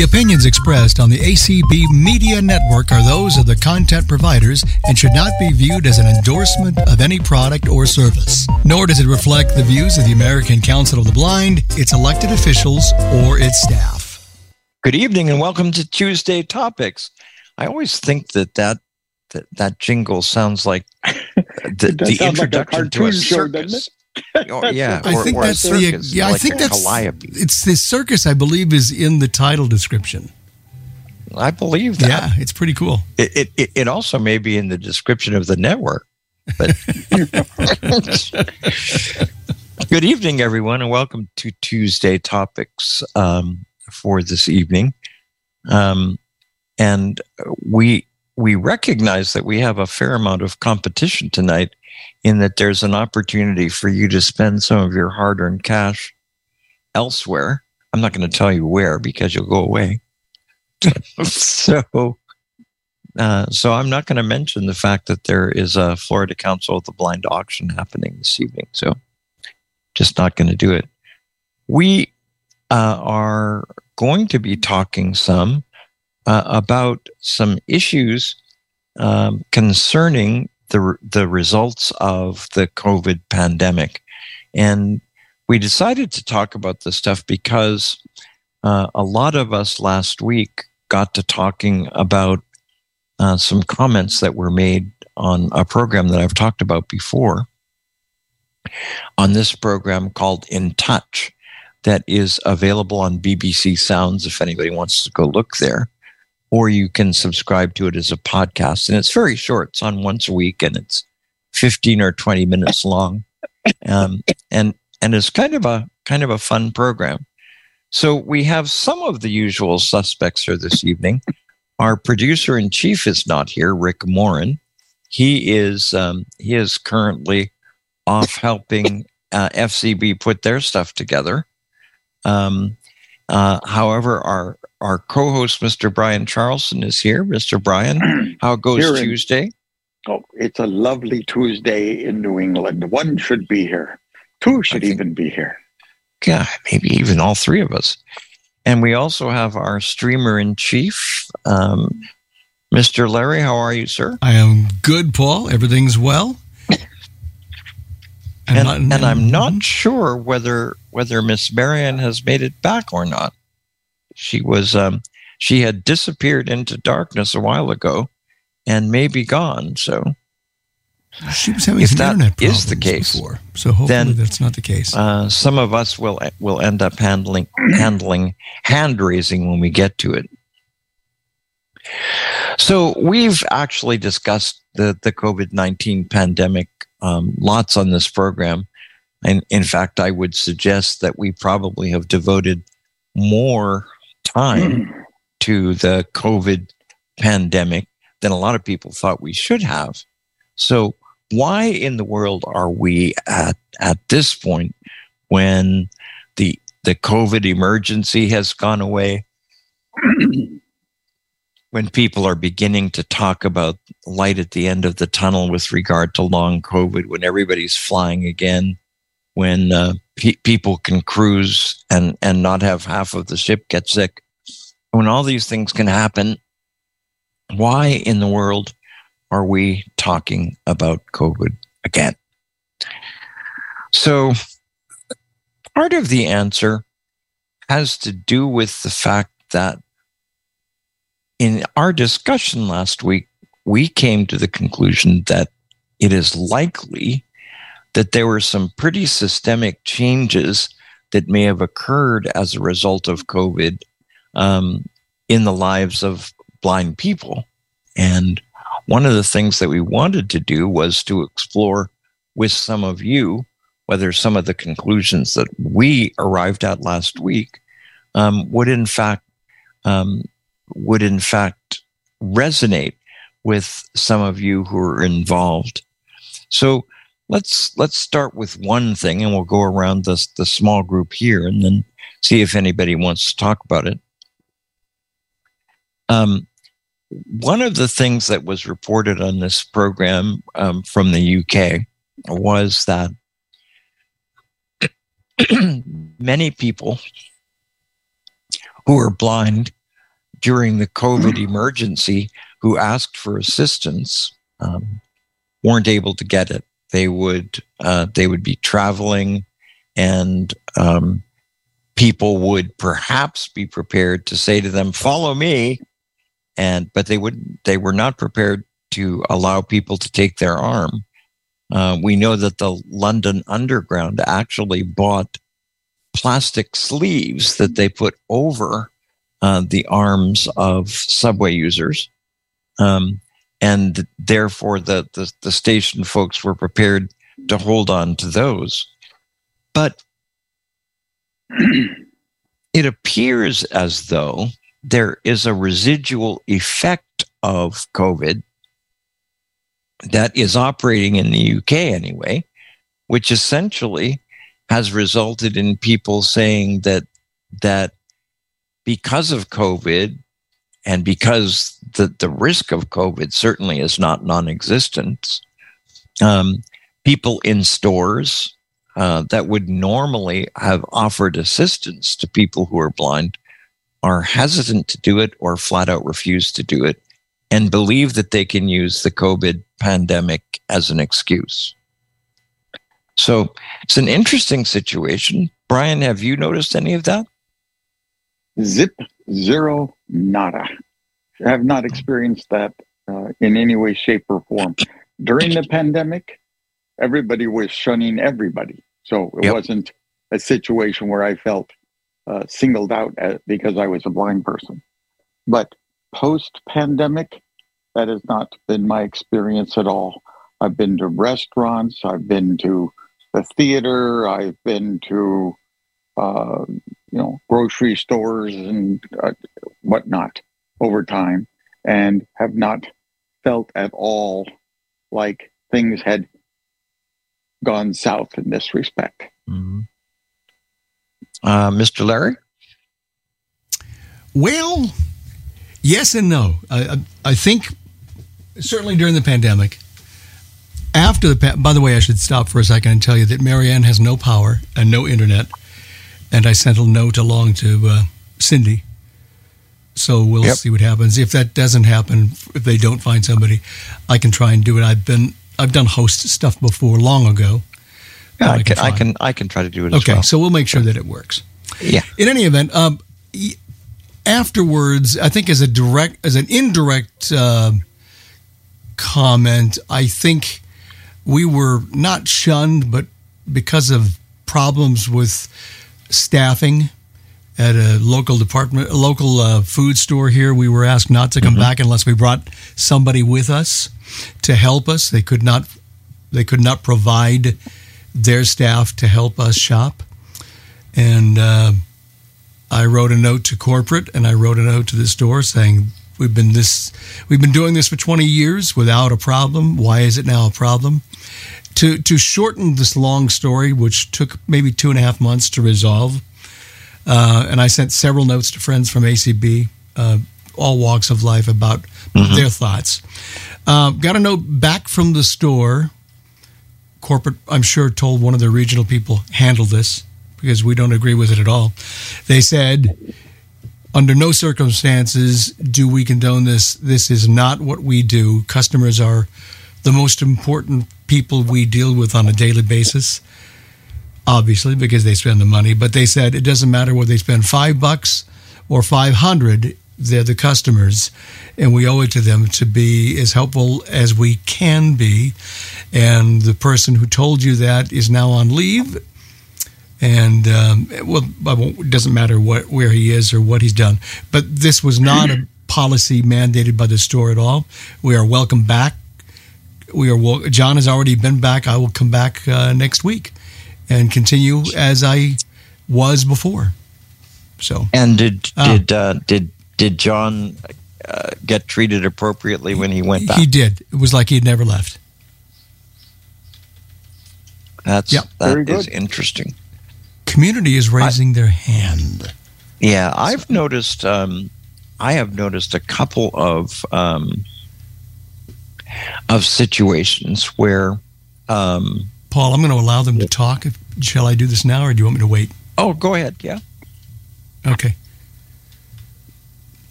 The opinions expressed on the ACB Media Network are those of the content providers and should not be viewed as an endorsement of any product or service. Nor does it reflect the views of the American Council of the Blind, its elected officials, or its staff. Good evening and welcome to Tuesday Topics. I always think that that that, that jingle sounds like the, the introduction like to a circus. Oh, yeah, I or, think or that's the yeah. Like I think that's calliope. it's the circus. I believe is in the title description. I believe that. Yeah, it's pretty cool. It it, it also may be in the description of the network. But good evening, everyone, and welcome to Tuesday Topics um, for this evening. Um, and we we recognize that we have a fair amount of competition tonight in that there's an opportunity for you to spend some of your hard earned cash elsewhere. I'm not going to tell you where because you'll go away. so, uh, so I'm not going to mention the fact that there is a Florida Council of the Blind auction happening this evening. So, just not going to do it. We uh, are going to be talking some uh, about some issues um, concerning the the results of the COVID pandemic, and we decided to talk about this stuff because uh, a lot of us last week got to talking about uh, some comments that were made on a program that I've talked about before. On this program called In Touch, that is available on BBC Sounds if anybody wants to go look there or you can subscribe to it as a podcast. And it's very short. It's on once a week and it's 15 or 20 minutes long. Um, and, and it's kind of a, kind of a fun program. So we have some of the usual suspects here this evening. Our producer in chief is not here, Rick Morin. He is, um, he is currently off helping uh, FCB put their stuff together. Um, uh, however, our our co-host, Mr. Brian Charlson, is here. Mr. Brian, how goes in, Tuesday? Oh, it's a lovely Tuesday in New England. One should be here. Two should think, even be here. Yeah, maybe even all three of us. And we also have our streamer in chief, um, Mr. Larry. How are you, sir? I am good, Paul. Everything's well. and, not, and I'm not sure whether whether Miss Marianne has made it back or not. She was um, she had disappeared into darkness a while ago, and may be gone. So she was having if that internet is the case, before, so hopefully then, that's not the case. Uh, some of us will will end up handling handling hand raising when we get to it. So we've actually discussed the the COVID nineteen pandemic um, lots on this program. And in fact, I would suggest that we probably have devoted more time to the COVID pandemic than a lot of people thought we should have. So, why in the world are we at, at this point when the, the COVID emergency has gone away? when people are beginning to talk about light at the end of the tunnel with regard to long COVID, when everybody's flying again, when uh, pe- people can cruise and, and not have half of the ship get sick, when all these things can happen, why in the world are we talking about COVID again? So, part of the answer has to do with the fact that in our discussion last week, we came to the conclusion that it is likely that there were some pretty systemic changes that may have occurred as a result of COVID um, in the lives of blind people. And one of the things that we wanted to do was to explore with some of you whether some of the conclusions that we arrived at last week um, would in fact um, would in fact resonate with some of you who are involved. So let's let's start with one thing and we'll go around the, the small group here and then see if anybody wants to talk about it. Um, one of the things that was reported on this program um, from the UK was that many people who were blind during the COVID emergency who asked for assistance um, weren't able to get it. They would uh, they would be traveling, and um, people would perhaps be prepared to say to them, "Follow me," and but they would they were not prepared to allow people to take their arm. Uh, we know that the London Underground actually bought plastic sleeves that they put over uh, the arms of subway users. Um, and therefore, the, the, the station folks were prepared to hold on to those. But it appears as though there is a residual effect of COVID that is operating in the UK anyway, which essentially has resulted in people saying that that because of COVID and because the, the risk of COVID certainly is not non-existent, um, people in stores uh, that would normally have offered assistance to people who are blind are hesitant to do it or flat out refuse to do it and believe that they can use the COVID pandemic as an excuse. So it's an interesting situation. Brian, have you noticed any of that? Zip, zero, nada. Have not experienced that uh, in any way, shape, or form. During the pandemic, everybody was shunning everybody. So it yep. wasn't a situation where I felt uh, singled out because I was a blind person. But post pandemic, that has not been my experience at all. I've been to restaurants, I've been to the theater, I've been to uh, you know grocery stores and uh, whatnot over time, and have not felt at all like things had gone south in this respect. Mm-hmm. Uh, Mr. Larry? Well, yes and no. I, I, think certainly during the pandemic, after the by the way, I should stop for a second and tell you that Marianne has no power and no internet, and I sent a note along to uh, Cindy. So we'll yep. see what happens. If that doesn't happen, if they don't find somebody, I can try and do it. I've been I've done host stuff before long ago. Yeah, I, I, can, I can I can try to do it. Okay, well. so we'll make sure that it works. Yeah. In any event, um, afterwards, I think as a direct as an indirect uh, comment, I think we were not shunned, but because of problems with staffing at a local department, a local uh, food store here, we were asked not to come mm-hmm. back unless we brought somebody with us to help us. They could not, they could not provide their staff to help us shop. And uh, I wrote a note to corporate and I wrote a note to the store saying, we've been this, we've been doing this for 20 years without a problem. Why is it now a problem? To, to shorten this long story, which took maybe two and a half months to resolve, uh, and I sent several notes to friends from ACB, uh, all walks of life, about mm-hmm. their thoughts. Uh, got a note back from the store corporate, I'm sure, told one of the regional people, handle this because we don't agree with it at all. They said, under no circumstances do we condone this. This is not what we do. Customers are the most important people we deal with on a daily basis, obviously, because they spend the money. But they said it doesn't matter whether they spend five bucks or 500 they're the customers, and we owe it to them to be as helpful as we can be. And the person who told you that is now on leave. And um, well, it doesn't matter what where he is or what he's done. But this was not a policy mandated by the store at all. We are welcome back. We are John has already been back. I will come back uh, next week and continue as I was before. So and did uh, did uh, did did John uh, get treated appropriately when he went back? He did. It was like he had never left. That's yep. that is interesting. Community is raising I, their hand. Yeah, I've noticed. Um, I have noticed a couple of um, of situations where. Um, Paul, I'm going to allow them to talk. Shall I do this now, or do you want me to wait? Oh, go ahead. Yeah. Okay.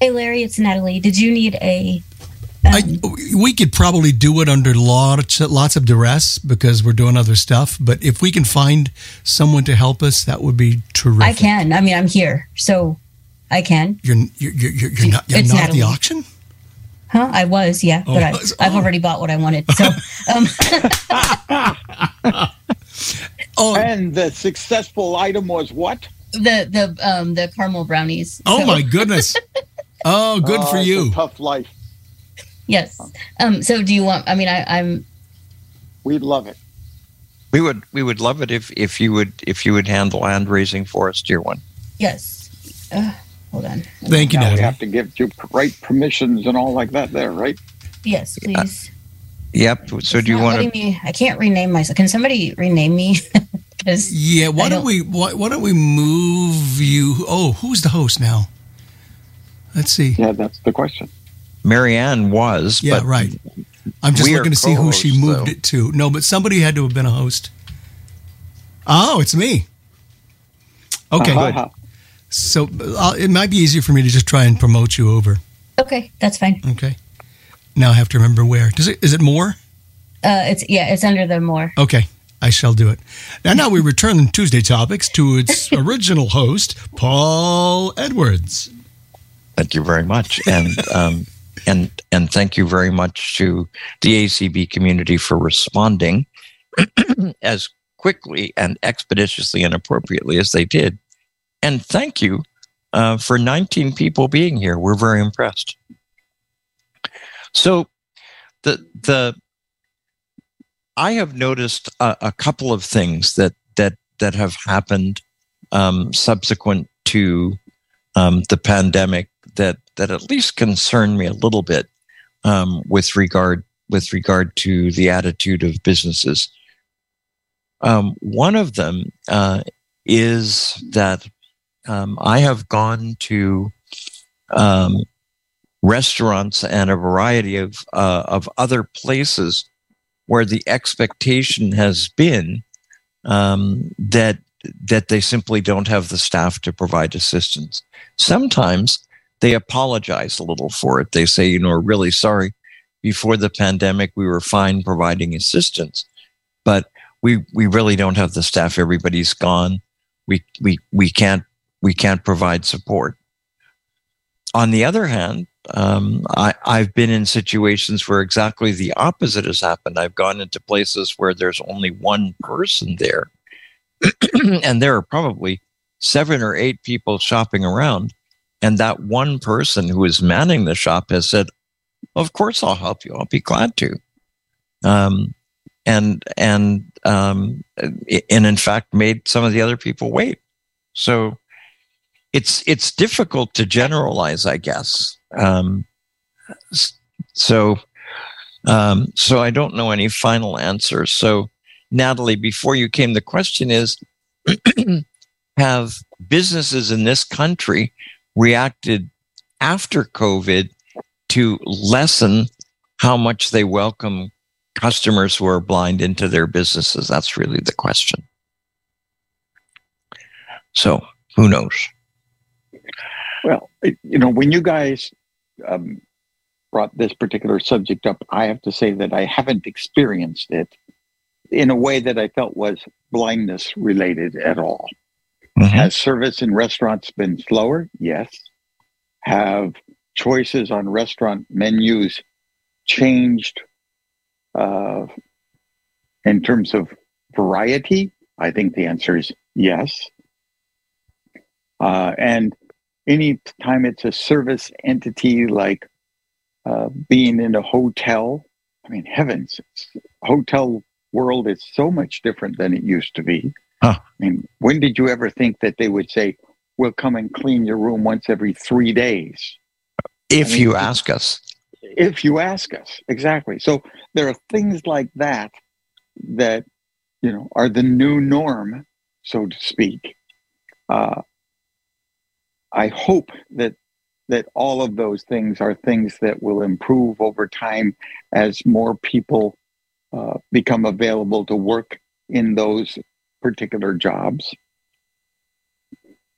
Hey, Larry, it's Natalie. Did you need a? Um, I, we could probably do it under lots, lots of duress because we're doing other stuff. But if we can find someone to help us, that would be terrific. I can. I mean, I'm here, so I can. You're you're you're, you're not you're not at the auction. Huh? I was, yeah, oh, but I, have oh. already bought what I wanted. So, um. oh, and the successful item was what? The the um the caramel brownies. Oh so. my goodness! Oh, good for you. tough life. Yes. Um. So, do you want? I mean, I, I'm. We'd love it. We would. We would love it if if you would if you would handle hand raising for us, dear one. Yes. Uh, Hold on. Thank you, now We have to give you right permissions and all like that there, right? Yes, please. Uh, yep. So it's do you want to? I can't rename myself. Can somebody rename me? Because yeah, why don't, don't, we? Why, why don't we move you? Oh, who's the host now? Let's see. Yeah, that's the question. Marianne was. Yeah, right. I'm just looking to see who she moved though. it to. No, but somebody had to have been a host. Oh, it's me. Okay, uh-huh. Good. So uh, it might be easier for me to just try and promote you over. Okay, that's fine. Okay. Now I have to remember where. Does it? Is it more? Uh, it's yeah, it's under the more. Okay, I shall do it. And now we return Tuesday topics to its original host, Paul Edwards. Thank you very much, and um, and and thank you very much to the ACB community for responding as quickly and expeditiously and appropriately as they did and thank you uh, for 19 people being here. We're very impressed. So, the the I have noticed a, a couple of things that that that have happened um, subsequent to um, the pandemic that that at least concern me a little bit um, with regard with regard to the attitude of businesses. Um, one of them uh, is that um, I have gone to um, restaurants and a variety of uh, of other places where the expectation has been um, that that they simply don't have the staff to provide assistance. Sometimes they apologize a little for it. They say, you know, we're really sorry. Before the pandemic, we were fine providing assistance, but we we really don't have the staff. Everybody's gone. We we we can't we can't provide support. On the other hand, um, I, I've been in situations where exactly the opposite has happened. I've gone into places where there's only one person there, and there are probably seven or eight people shopping around. And that one person who is manning the shop has said, Of course, I'll help you. I'll be glad to. Um, and and um, and in fact made some of the other people wait. So it's it's difficult to generalize, I guess. Um, so um, so I don't know any final answers. So Natalie, before you came, the question is: Have businesses in this country reacted after COVID to lessen how much they welcome customers who are blind into their businesses? That's really the question. So who knows? Well, you know, when you guys um, brought this particular subject up, I have to say that I haven't experienced it in a way that I felt was blindness related at all. Mm-hmm. Has service in restaurants been slower? Yes. Have choices on restaurant menus changed uh, in terms of variety? I think the answer is yes. Uh, and any time it's a service entity like uh, being in a hotel, I mean, heavens, hotel world is so much different than it used to be. Huh. I mean, when did you ever think that they would say, we'll come and clean your room once every three days? If I mean, you ask us. If you ask us, exactly. So there are things like that that, you know, are the new norm, so to speak. Uh, I hope that that all of those things are things that will improve over time as more people uh, become available to work in those particular jobs.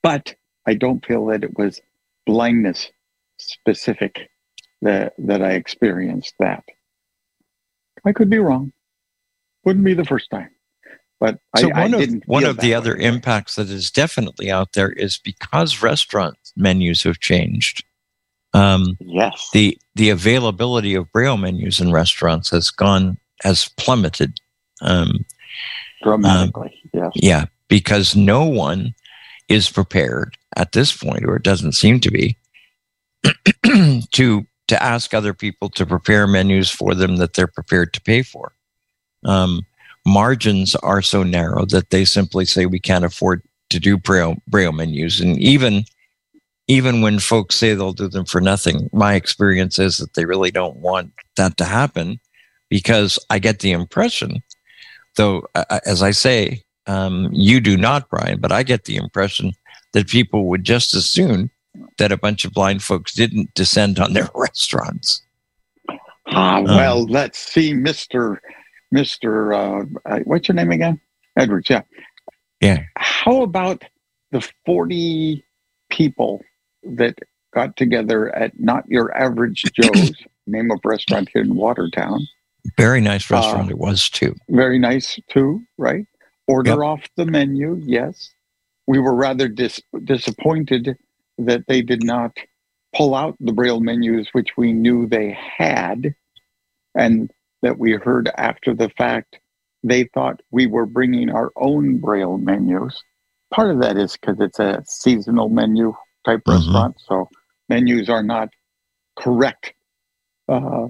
But I don't feel that it was blindness specific that that I experienced that. I could be wrong. Wouldn't be the first time. But so I, one I of didn't one of the way. other impacts that is definitely out there is because restaurant menus have changed. Um, Yes. the the availability of braille menus in restaurants has gone has plummeted. Um, dramatically. yes. yeah, because no one is prepared at this point, or it doesn't seem to be, to to ask other people to prepare menus for them that they're prepared to pay for. Um, margins are so narrow that they simply say we can't afford to do braille braille menus, and even even when folks say they'll do them for nothing, my experience is that they really don't want that to happen because I get the impression, though, as I say, um, you do not, Brian, but I get the impression that people would just as soon that a bunch of blind folks didn't descend on their restaurants. Ah, Um, well, let's see, Mister Mister. Uh, uh, what's your name again? Edwards. Yeah. Yeah. How about the forty people that got together at Not Your Average Joe's, name of restaurant here in Watertown? Very nice restaurant Uh, it was too. Very nice too, right? Order off the menu. Yes. We were rather dis- disappointed that they did not pull out the braille menus, which we knew they had, and that we heard after the fact they thought we were bringing our own braille menus. Part of that is because it's a seasonal menu type Mhm. restaurant, so menus are not correct uh,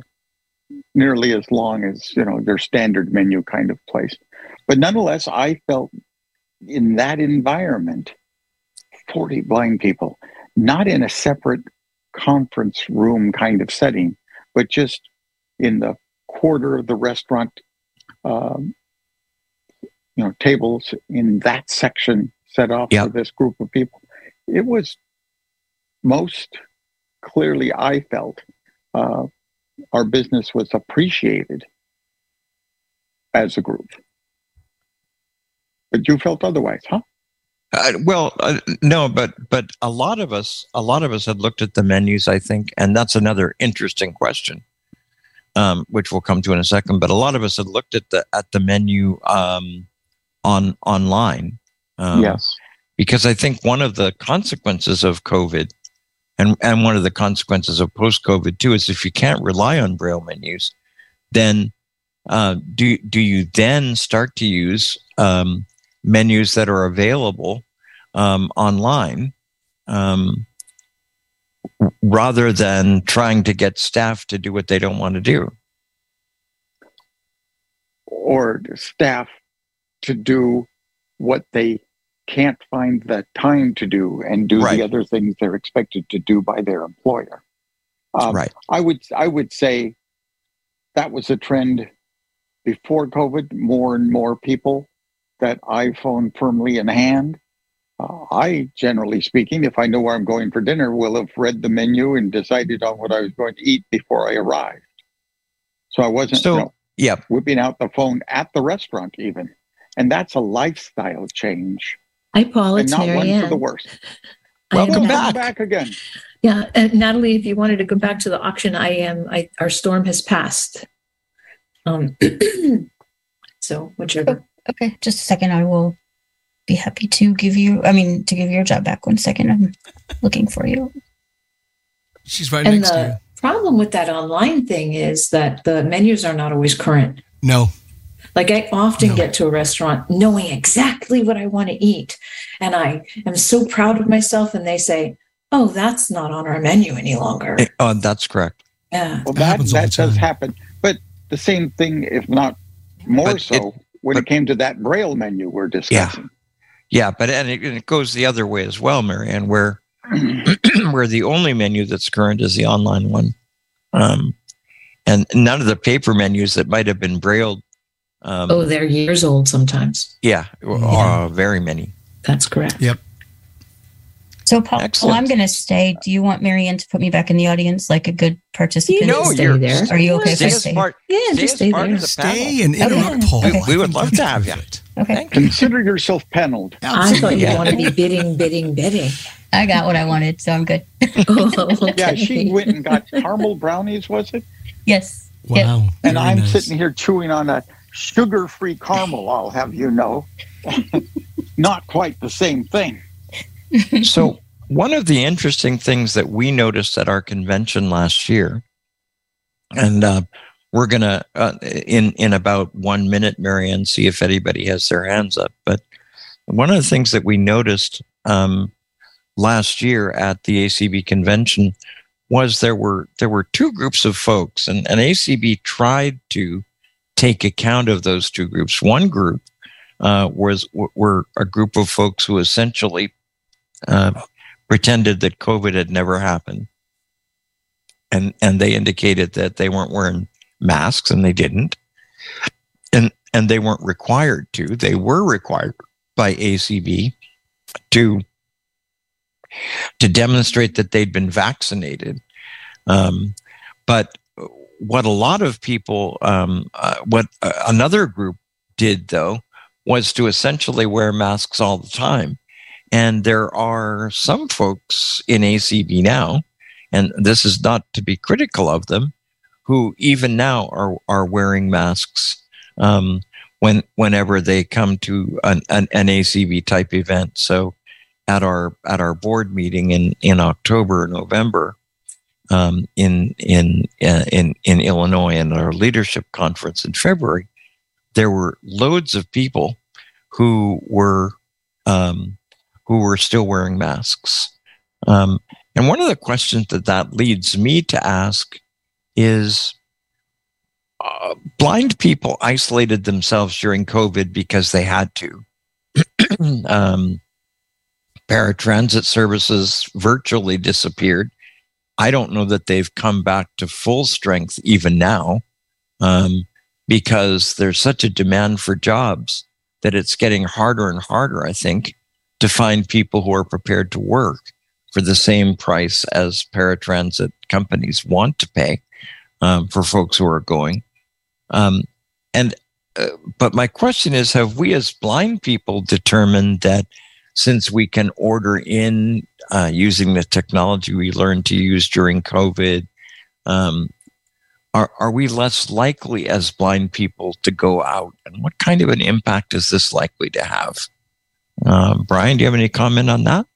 nearly as long as you know their standard menu kind of place. But nonetheless, I felt in that environment, forty blind people, not in a separate conference room kind of setting, but just in the quarter of the restaurant, um, you know, tables in that section set off Yep. for this group of people. It was most clearly, I felt, uh, our business was appreciated as a group. But you felt otherwise, huh? Uh, well, uh, no, but but a lot of us, a lot of us had looked at the menus. I think, and that's another interesting question, um, which we'll come to in a second. But a lot of us had looked at the at the menu um, on online. Um, yes. because I think one of the consequences of COVID and, and one of the consequences of post COVID too is if you can't rely on braille menus, then uh, do do you then start to use um, menus that are available um, online um, rather than trying to get staff to do what they don't want to do? Or staff to do what they can't find the time to do and do Right. the other things they're expected to do by their employer. Um, right. I would I would say that was a trend before COVID. More and more people that iPhone firmly in hand. Uh, I, generally speaking, if I know where I'm going for dinner, will have read the menu and decided on what I was going to eat before I arrived. So I wasn't So- you know, Yeah. whipping out the phone at the restaurant even, and that's a lifestyle change, Hi, Paul. and It's not one for the worst. I am Welcome back. Back again. Yeah, and Natalie, if you wanted to go back to the auction, I am. I our storm has passed. Um, so whichever. Okay, just a second. I will be happy to give you. I mean, to give your job back. One second. I'm looking for you. She's right And next to you. the problem with that online thing is that the menus are not always current. No. Like I often No. get to a restaurant knowing exactly what I want to eat, and I am so proud of myself. And they say, "Oh, that's not on our menu any longer." Oh, that's correct. Yeah, Well, That that happens all that does happen, but the same thing, if not more But so, when but- it came to that Braille menu we're discussing. Yeah, but and it, and it goes the other way as well, Marianne, where where the only menu that's current is the online one, um, and none of the paper menus that might have been brailled. Um, oh, they're years old sometimes. yeah, uh, very many. That's correct. Yep. So, Paul, Excellent. I'm going to stay. Do you want Marianne to put me back in the audience like a good participant? You No, can stay you're- there. Are you okay if Stay I as stay? part. Yeah, Stay just stay there. of the panel. Stay and interrupt Okay. Paul. Okay. I We would love to have you. Perfect. Okay. Consider yourself paneled. I thought you Yeah. want to be bidding, bidding, bidding. I got what I wanted, so I'm good. Oh, Yeah, she went and got caramel brownies, was it? Yes. Wow. And I'm nice. sitting here chewing on a sugar-free caramel. I'll have you know, not quite the same thing. So, one of the interesting things that we noticed at our convention last year, and uh, we're gonna uh, in in about one minute, Marianne, see if anybody has their hands up. But one of the things that we noticed um, last year at the ACB convention was there were there were two groups of folks, and, and ACB tried to take account of those two groups. One group uh, was were a group of folks who essentially uh, pretended that COVID had never happened, and and they indicated that they weren't wearing masks, and they didn't, and and they weren't required to. They were required by ACB to to demonstrate that they'd been vaccinated, um, but what a lot of people, um, uh, what uh, another group did though, was to essentially wear masks all the time. And there are some folks in ACB now, and this is not to be critical of them, who even now are, are wearing masks um, when whenever they come to an, an, an ACB type event. So at our at our board meeting in, in October, November, um, in in uh, in in Illinois, and our leadership conference in February, there were loads of people who were um, who were still wearing masks. Um, and one of the questions that that leads me to ask is uh, blind people isolated themselves during COVID because they had to. um, paratransit services virtually disappeared. I don't know that they've come back to full strength even now um, because there's such a demand for jobs that it's getting harder and harder, I think, to find people who are prepared to work for the same price as paratransit companies want to pay um, for folks who are going. Um, and uh, but my question is: Have we, as blind people, determined that since we can order in uh, using the technology we learned to use during COVID, um, are are we less likely as blind people to go out? And what kind of an impact is this likely to have? Uh, Brian, do you have any comment on that?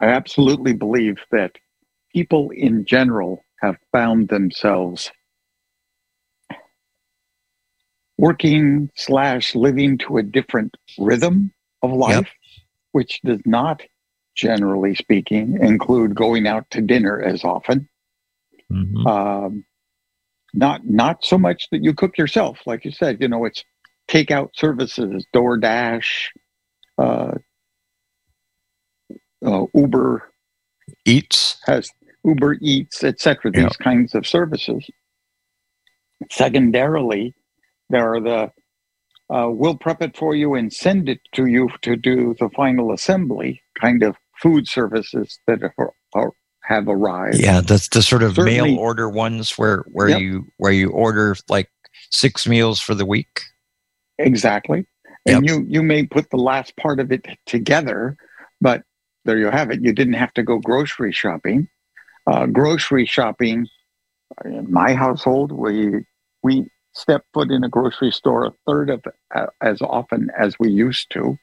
I absolutely believe that people in general have found themselves working slash living to a different rhythm of life, Yep. which does not, generally speaking, include going out to dinner as often. Mhm. Um, not not so much that you cook yourself, like you said. You know, it's takeout services, DoorDash, uh, uh, Uber Eats. has Uber Eats, etc. These Yeah. kinds of services. Secondarily, there are the uh, we'll prep it for you and send it to you to do the final assembly kind of food services that are, are, have arrived. Yeah, that's the sort of Certainly. mail order ones where where Yep. you where you order like six meals for the week. Exactly. And you you may put the last part of it together, but there you have it. You didn't have to go grocery shopping. Uh, grocery shopping in my household, we we step foot in a grocery store a third of uh, as often as we used to.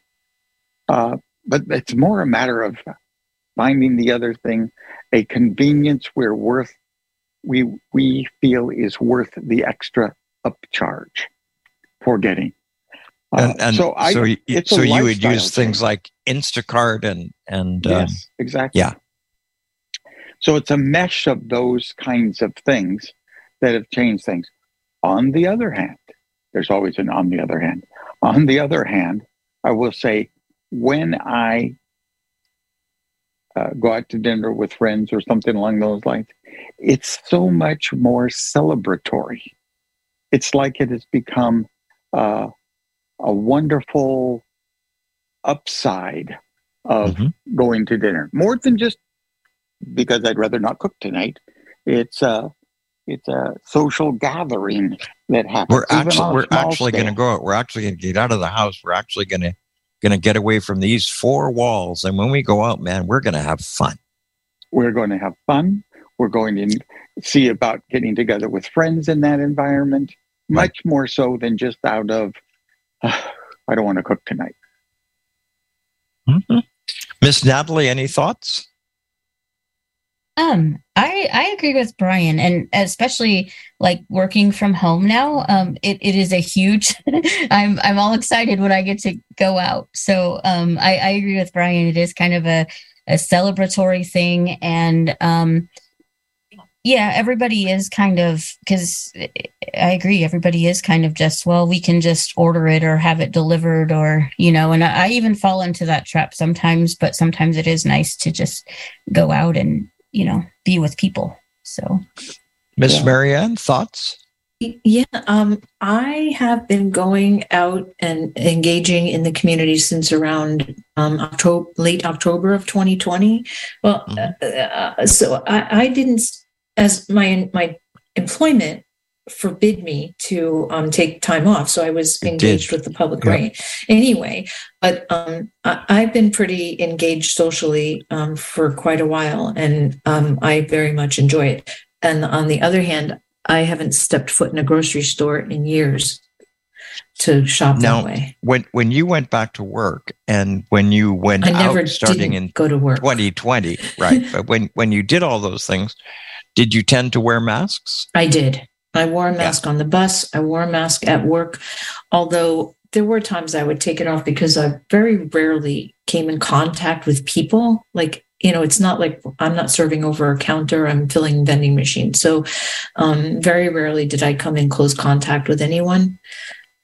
Uh, but it's more a matter of finding the other thing, a convenience we're worth we we feel is worth the extra upcharge for getting. Uh, And, and so I you, it's so you would use things like Instacart and and um, yes, exactly. yeah. So it's a mesh of those kinds of things that have changed things. On the other hand, there's always an on the other hand. On the other hand, I will say when I uh, go out to dinner with friends or something along those lines, it's so much more celebratory. It's like it has become uh, a wonderful upside of Mhm. going to dinner more than just because I'd rather not cook tonight. It's a it's a social gathering that happens. We're actually we're actually going to go out. We're actually going to get out of the house. We're actually going to going to get away from these four walls. And when we go out, man, we're going to have fun. We're going to have fun. We're going to see about getting together with friends in that environment, much more so than just out of, "Ah, I don't want to cook tonight. Mhm. Miss Natalie, any thoughts? Um, I I agree with Brian, and especially like working from home now. Um, it, it is a huge. I'm I'm all excited when I get to go out. So um, I I agree with Brian. It is kind of a a celebratory thing, and um, yeah, everybody is kind of because I agree. Everybody is kind of just well, we can just order it or have it delivered, or you know. And I, I even fall into that trap sometimes, but sometimes it is nice to just go out and you know be with people so Miss Yeah. Marianne, thoughts? Yeah, um, I have been going out and engaging in the community since around um, October, late October of 2020. Well, Mhm. uh, uh, so I, I didn't, as my my employment forbid me to um, take time off, so I was engaged with the public Yeah. right anyway. But um, I, I've been pretty engaged socially um, for quite a while, and um, I very much enjoy it. And on the other hand, I haven't stepped foot in a grocery store in years to shop Now, that way. When when you went back to work and when you went I never out starting in go to work. 2020, right? but when when you did all those things, did you tend to wear masks? I did. I wore a mask on the bus. I wore a mask at work, although there were times I would take it off because I very rarely came in contact with people. Like, you know, it's not like I'm not serving over a counter, I'm filling vending machines. So, um, very rarely did I come in close contact with anyone.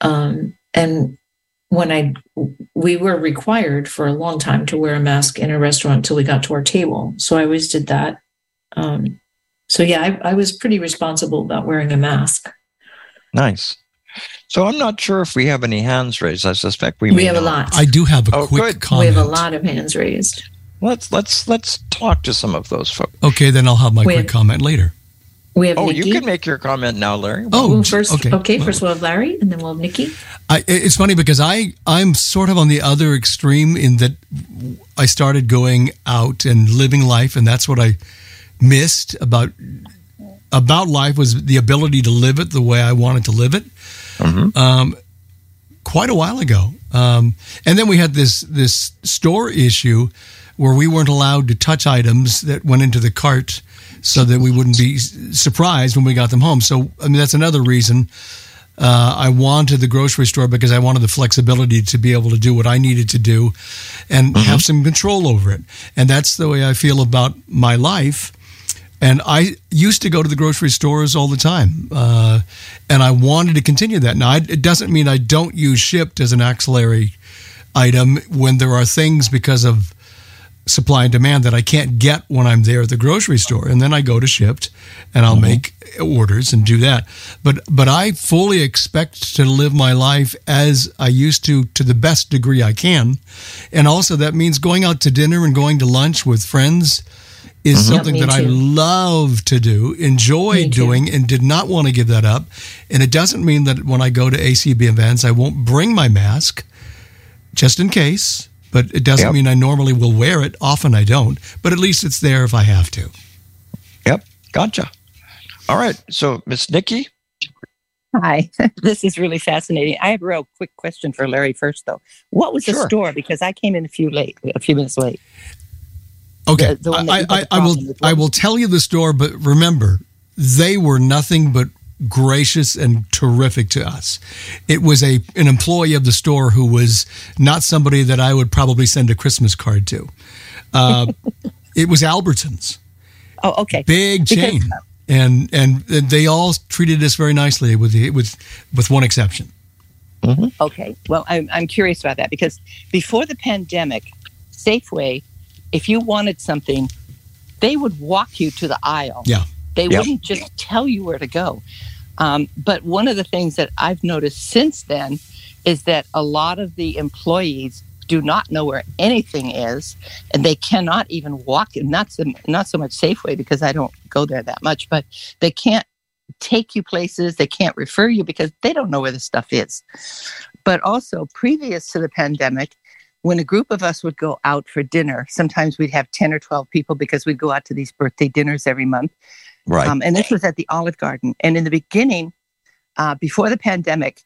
Um, and when I, we were required for a long time to wear a mask in a restaurant until we got to our table. So I always did that. Um, so yeah, I, I was pretty responsible about wearing a mask. Nice. So I'm not sure if we have any hands raised. I suspect we, We, may have a lot. I do have a Oh, quick good. comment. We have a lot of hands raised. Let's let's let's talk to some of those folks. Okay, then I'll have my We quick have- comment later. We have Oh, Nikki. you can make your comment now, Larry. Oh, Well, first, okay. okay. First we'll have Larry, and then we'll have Nikki. I, it's funny because I I'm sort of on the other extreme in that I started going out and living life, and that's what I missed about about life was the ability to live it the way I wanted to live it. Mhm. Um, quite a while ago, um, and then we had this this store issue where we weren't allowed to touch items that went into the cart so that we wouldn't be surprised when we got them home. So I mean that's another reason uh, I wanted the grocery store because I wanted the flexibility to be able to do what I needed to do and have some control over it. And that's the way I feel about my life. And I used to go to the grocery stores all the time, uh, and I wanted to continue that. Now, I, it doesn't mean I don't use Shipt as an axillary item when there are things because of supply and demand that I can't get when I'm there at the grocery store. And then I go to Shipt and I'll make orders and do that. But but I fully expect to live my life as I used to to the best degree I can. And also that means going out to dinner and going to lunch with friends is mm-hmm. something me that I love to do, enjoy Me too. doing, and did not want to give that up. And it doesn't mean that when I go to ACB events, I won't bring my mask just in case. But it doesn't Yep. mean I normally will wear it. Often I don't. But at least it's there if I have to. Yep, gotcha. All right. So, Miss Nikki, Hi, this is really fascinating. I have a real quick question for Larry first, though. What was the store? Because I came in a few late, a few minutes late. Okay, The- the I, I, I will. I will tell you the store, but remember, they were nothing but gracious and terrific to us. It was a an employee of the store who was not somebody that I would probably send a Christmas card to. Uh, it was Albertsons, Oh, okay. big Because- chain, and and they all treated us very nicely, with the, with with one exception. Okay. Well, I'm, I'm curious about that because before the pandemic, Safeway, if you wanted something, they would walk you to the aisle. Yeah. They Yep. wouldn't just tell you where to go. Um, but one of the things that I've noticed since then is that a lot of the employees do not know where anything is, and they cannot even walk. Not so not so much Safeway because I don't go there that much, but they can't take you places, they can't refer you because they don't know where the stuff is. But also, previous to the pandemic, when a group of us would go out for dinner, sometimes we'd have 10 or 12 people because we'd go out to these birthday dinners every month. Right. Um, and this was at the Olive Garden. And in the beginning, uh, before the pandemic,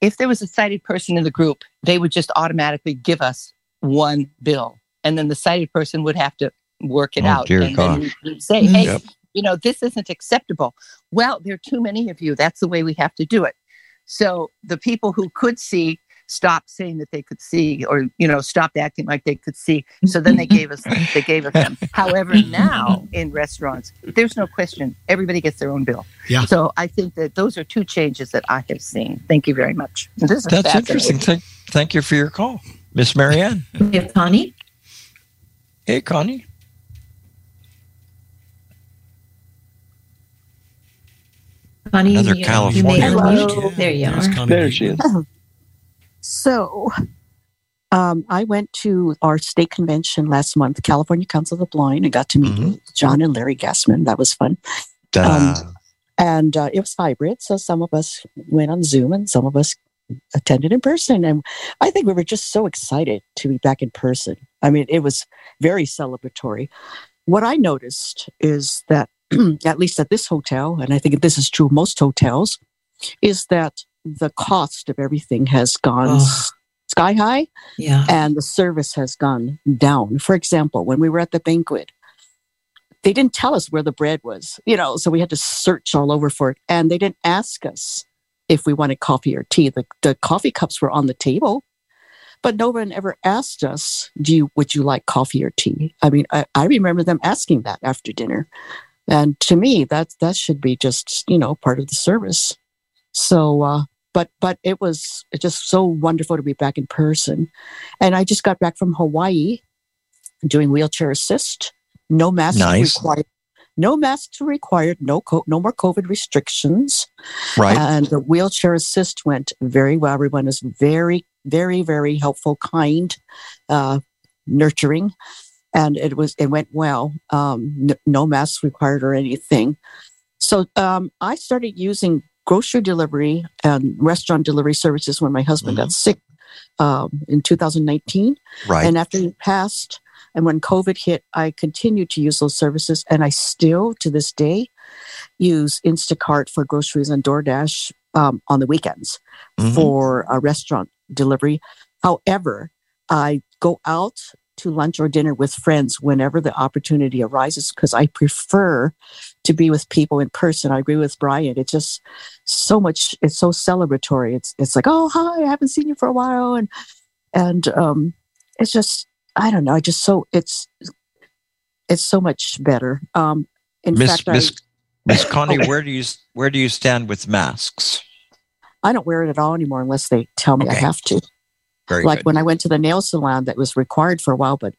if there was a sighted person in the group, they would just automatically give us one bill. And then the sighted person would have to work it Oh, out. dear and then gosh. we'd- we'd say, hey, Yep. you know, this isn't acceptable. Well, there are too many of you. That's the way we have to do it. So the people who could see stopped saying that they could see or you know stopped acting like they could see so then they gave us they gave us them however now in restaurants there's no question everybody gets their own bill Yeah. so i think that those are two changes that i have seen thank you very much this is That's interesting. Thank, thank you for your call, Miss Marianne. We have Connie. Hey, Connie. Connie, Another you, you California may Hello. There you are. There she is. So, um, I went to our state convention last month, California Council of the Blind, and got to meet Mhm. John and Larry Gassman. That was fun. Duh. And uh, it was hybrid. So some of us went on Zoom and some of us attended in person. And I think we were just so excited to be back in person. I mean, it was very celebratory. What I noticed is that, at least at this hotel, and I think this is true of most hotels, is that the cost of everything has gone Oh. sky high Yeah. and the service has gone down. For example, when we were at the banquet, they didn't tell us where the bread was, you know, so we had to search all over for it. And they didn't ask us if we wanted coffee or tea. The, the coffee cups were on the table, but no one ever asked us, "Do you would you like coffee or tea?" I mean, I, I remember them asking that after dinner, and to me, that that should be just you know part of the service. So, uh, but but it was just so wonderful to be back in person, and I just got back from Hawaii, doing wheelchair assist. No masks Nice. required. No masks required. No co- no more COVID restrictions. right. And the wheelchair assist went very well. Everyone is very, very, very helpful, kind, uh, nurturing, and it was it went well. Um, no masks required or anything. So um, I started using grocery delivery and restaurant delivery services when my husband got sick um, in 2019. right. And after he passed, and when COVID hit, I continued to use those services. And I still, to this day, use Instacart for groceries and DoorDash um, on the weekends Mhm. for a restaurant delivery. However, I go out to lunch or dinner with friends whenever the opportunity arises because I prefer to be with people in person. I agree with Brian. It's just so much. It's so celebratory. It's it's like, oh hi, I haven't seen you for a while, and and um, it's just I don't know. I just so it's it's so much better. Um, in Miss fact, Miss Miss Connie, Okay. where do you where do you stand with masks? I I don't wear it at all anymore unless they tell me I have to. Very like good. when I went to the nail salon, that was required for a while, but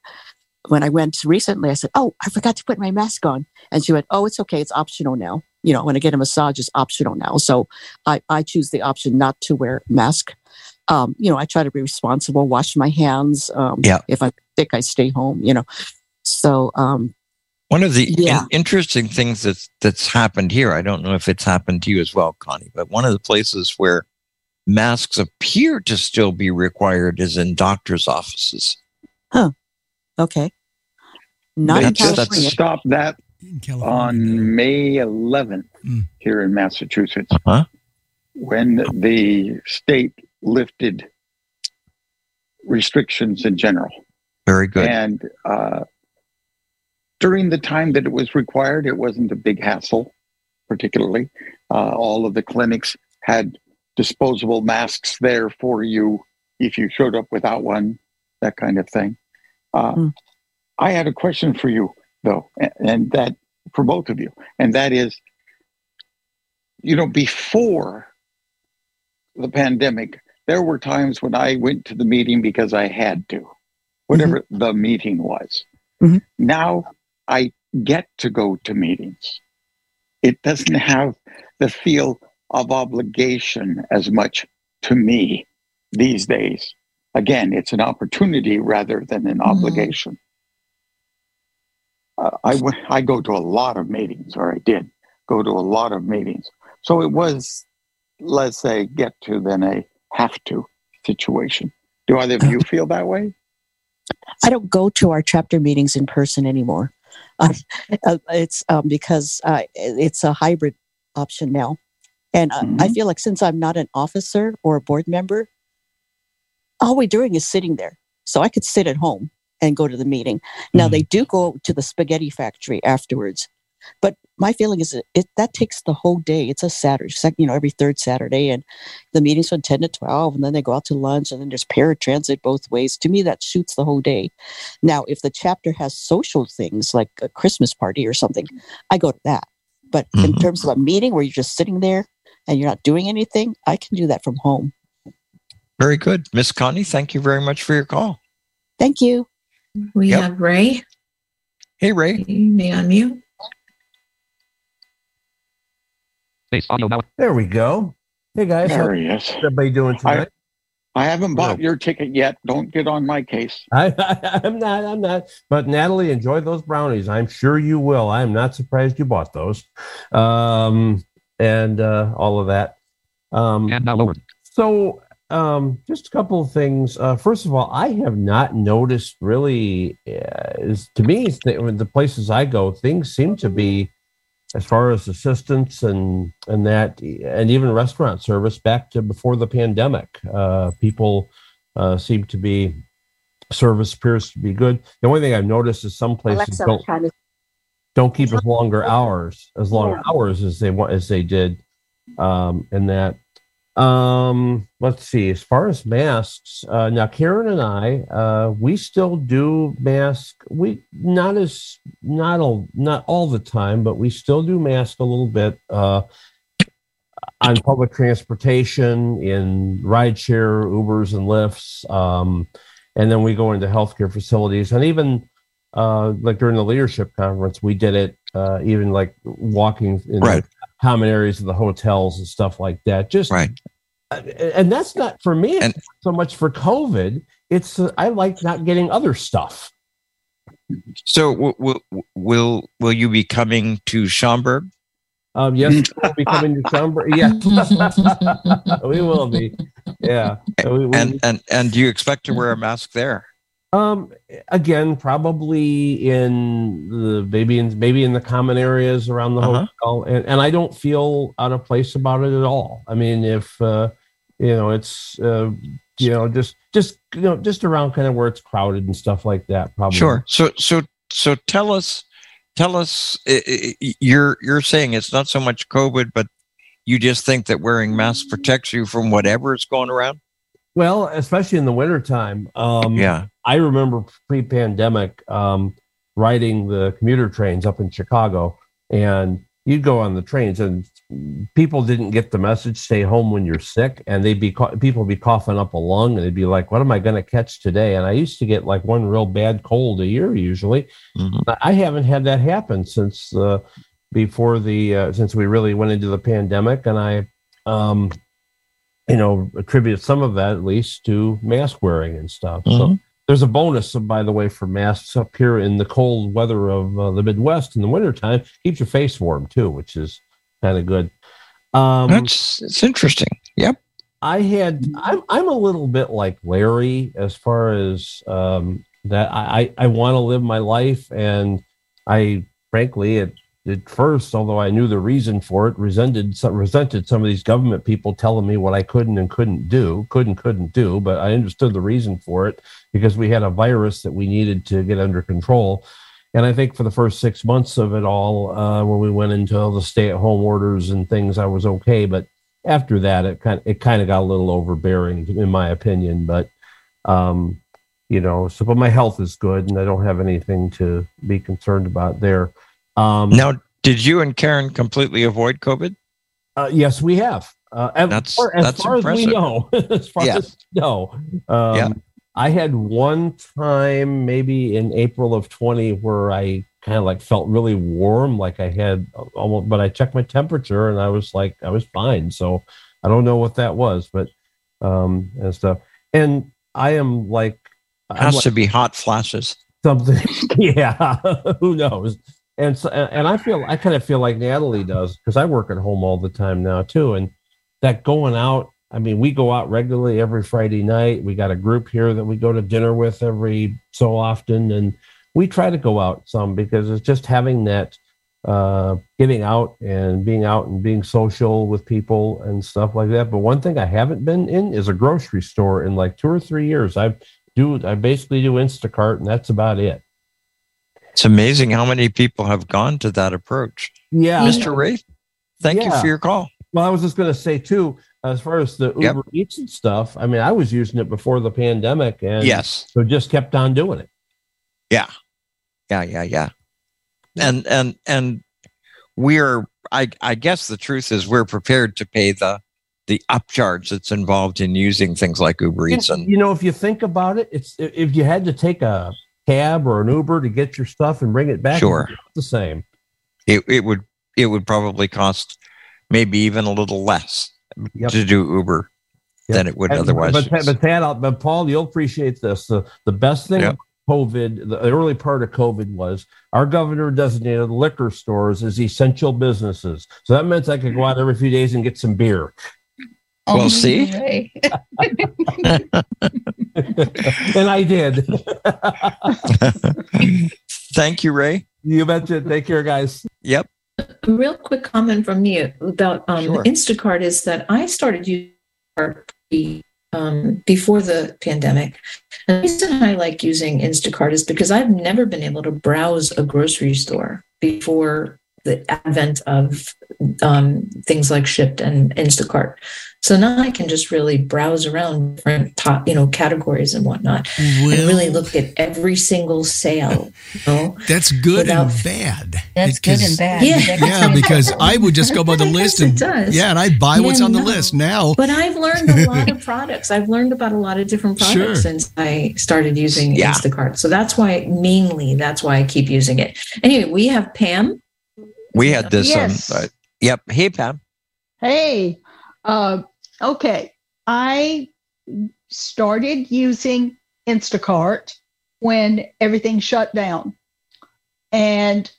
when I went recently, I said, "Oh, I forgot to put my mask on," and she went, "Oh, it's okay. It's optional now. You know, when I get a massage, it's optional now." So I I choose the option not to wear mask. Um, you know, I try to be responsible, wash my hands. Um, Yeah. If I'm sick, I stay home. You know, so um, One of the in- interesting things that's that's happened here, I don't know if it's happened to you as well, Connie, but one of the places where masks appear to still be required is in doctors' offices. Huh. Okay. Not they in just California. stopped that In California. on May 11th Mm. here in Massachusetts Huh? when the state lifted restrictions in general. Very good. And uh, during the time that it was required, it wasn't a big hassle, particularly. Uh, all of the clinics had disposable masks there for you if you showed up without one, that kind of thing. Uh, Hmm. I had a question for you, though, and, and that for both of you, and that is, you know, before the pandemic, there were times when I went to the meeting because I had to, whatever the meeting was. Mhm. Now I get to go to meetings. It doesn't have the feel of obligation as much to me these days. Again, it's an opportunity rather than an obligation. Uh, I I go to a lot of meetings, or I did, go to a lot of meetings. So it was, let's say, get to then a have to situation. Do either of you feel that way? I don't go to our chapter meetings in person anymore. Uh, it's um, because uh, it's a hybrid option now. And mm-hmm. I feel like since I'm not an officer or a board member, all we're doing is sitting there. So I could sit at home and go to the meeting. Now mm-hmm. they do go to the spaghetti factory afterwards, but my feeling is it, it, that takes the whole day. It's a Saturday, you know, every third Saturday, and the meetings from ten to twelve, and then they go out to lunch, and then there's paratransit both ways. To me, that shoots the whole day. Now, if the chapter has social things like a Christmas party or something, I go to that. But mm-hmm. in terms of a meeting where you're just sitting there and you're not doing anything, I can do that from home. Very good, Miss Connie. Thank you very much for your call. Thank you. We yep. have Ray. Hey, Ray. You may unmute. There we go. Hey guys, there he is. What's everybody doing tonight? I, I haven't bought your ticket yet. Don't get on my case. I, am not. I'm not. But Natalie, enjoy those brownies. I'm sure you will. I'm not surprised you bought those, um, and uh, all of that. Um, and now lowered. So, um, just a couple of things. Uh, first of all, I have not noticed really. Uh, is to me, the places I go, things seem to be as far as assistance and and that and even restaurant service back to before the pandemic. Uh, people uh, seem to be service appears to be good. The only thing I've noticed is some places Alexa, don't to... don't keep as longer hours as long hours as they want as they did, um, and that um, let's see. As far as masks, uh, now Karen and I, uh, we still do mask. We not as not all not all the time, but we still do mask a little bit uh, on public transportation, in rideshare, Ubers and Lyfts um, and then we go into healthcare facilities, and even uh, like during the leadership conference, we did it. Uh, even like walking in right common areas of the hotels and stuff like that. Just right. Uh, and that's not for me and, so much for COVID. It's uh, I like not getting other stuff. So will will will you be coming to Schaumburg? Um, yes, we'll be coming to Schaumburg. Yes, we will be. Yeah, we, we, and and and do you expect to wear a mask there? Um, again, probably in the maybe in maybe in the common areas around the uh-huh. hotel, and, and I don't feel out of place about it at all. I mean, if uh, you know, it's uh, you know, just just you know, just around kind of where it's crowded and stuff like that. Probably. Sure. So so so tell us, tell us. You're you're saying it's not so much COVID, but you just think that wearing masks protects you from whatever is going around. Well, especially in the wintertime. Um, yeah. I remember pre pandemic um, riding the commuter trains up in Chicago, and you'd go on the trains, and people didn't get the message stay home when you're sick and they'd be people be coughing up a lung and they'd be like what am i going to catch today and i used to get like one real bad cold a year usually mm-hmm. i haven't had that happen since uh, before the uh, since we really went into the pandemic and i um, you know, attribute some of that at least to mask wearing and stuff. Mm-hmm. So there's a bonus, by the way, for masks up here in the cold weather of uh, the Midwest in the wintertime. Keeps your face warm too, which is kind of good. Um, That's it's interesting. Yep. I had I'm I'm a little bit like Larry as far as um, that. I I, I want to live my life, and I frankly it at first, although I knew the reason for it, resented some, resented some of these government people telling me what I couldn't and couldn't do, couldn't couldn't do. But I understood the reason for it because we had a virus that we needed to get under control. And I think for the first six months of it all, uh, when we went into all the stay-at-home orders and things, I was okay. But after that, it kind of, it kind of got a little overbearing, in my opinion. But um, you know, so but my health is good, and I don't have anything to be concerned about there. Um, now, did you and Karen completely avoid COVID? Uh, yes, we have. Uh, as that's far, as, that's far as we know, as far yeah. as no, um, yeah. I had one time, maybe in April of 20, where I kind of like felt really warm, like I had almost, but I checked my temperature and I was like, I was fine. So I don't know what that was, but um, and stuff. And I am like, it has like, to be hot flashes something. yeah, who knows? And so and I feel I kind of feel like Natalie does because I work at home all the time now too, and that going out. I mean, we go out regularly every Friday night. We got a group here that we go to dinner with every so often, and we try to go out some because it's just having that uh, getting out and being out and being social with people and stuff like that. But one thing I haven't been in is a grocery store in like two or three years. I do I basically do Instacart, and that's about it. It's amazing how many people have gone to that approach. Yeah. Mr. Ray, thank Yeah. you for your call. Well, I was just going to say too, as far as the Yep. Uber Eats and stuff. I mean, I was using it before the pandemic, and Yes. so just kept on doing it. Yeah. Yeah, yeah, yeah. And and and we're I I guess the truth is we're prepared to pay the the upcharge that's involved in using things like Uber Eats and You know, if you think about it, it's if you had to take a cab or an Uber to get your stuff and bring it back, Sure. the same. it, it would it would probably cost maybe even a little less Yep. to do Uber Yep. than it would And- otherwise. But, but, Tad, I'll- but Paul, you'll appreciate this. The, the best thing Yep. COVID, the early part of COVID was our governor designated liquor stores as essential businesses. So that meant I could go out every few days and get some beer. Well, Oh, see? Ray. and I did. Thank you, Ray. you betcha. Take care, guys. Yep. A real quick comment from me about um, Sure. Instacart is that I started using Instacart um, before the pandemic. And the reason I like using Instacart is because I've never been able to browse a grocery store before the advent of um, things like Shipt and Instacart. So now I can just really browse around different top, you know, categories and whatnot, and really look at every single sale. You know? That's good Without- and bad. That's good and bad. Yeah. Yeah, because. I would just go by the list and it does. yeah, and I'd buy what's Yeah, on the list. Now, But I've learned a lot of products. I've learned about a lot of different products Sure. since I started using Yeah. Instacart. So that's why, mainly, that's why I keep using it. Anyway, we have Pam. We had this. Yes. Um, uh, yep. Hey, Pam. Hey, uh, okay. I started using Instacart when everything shut down. And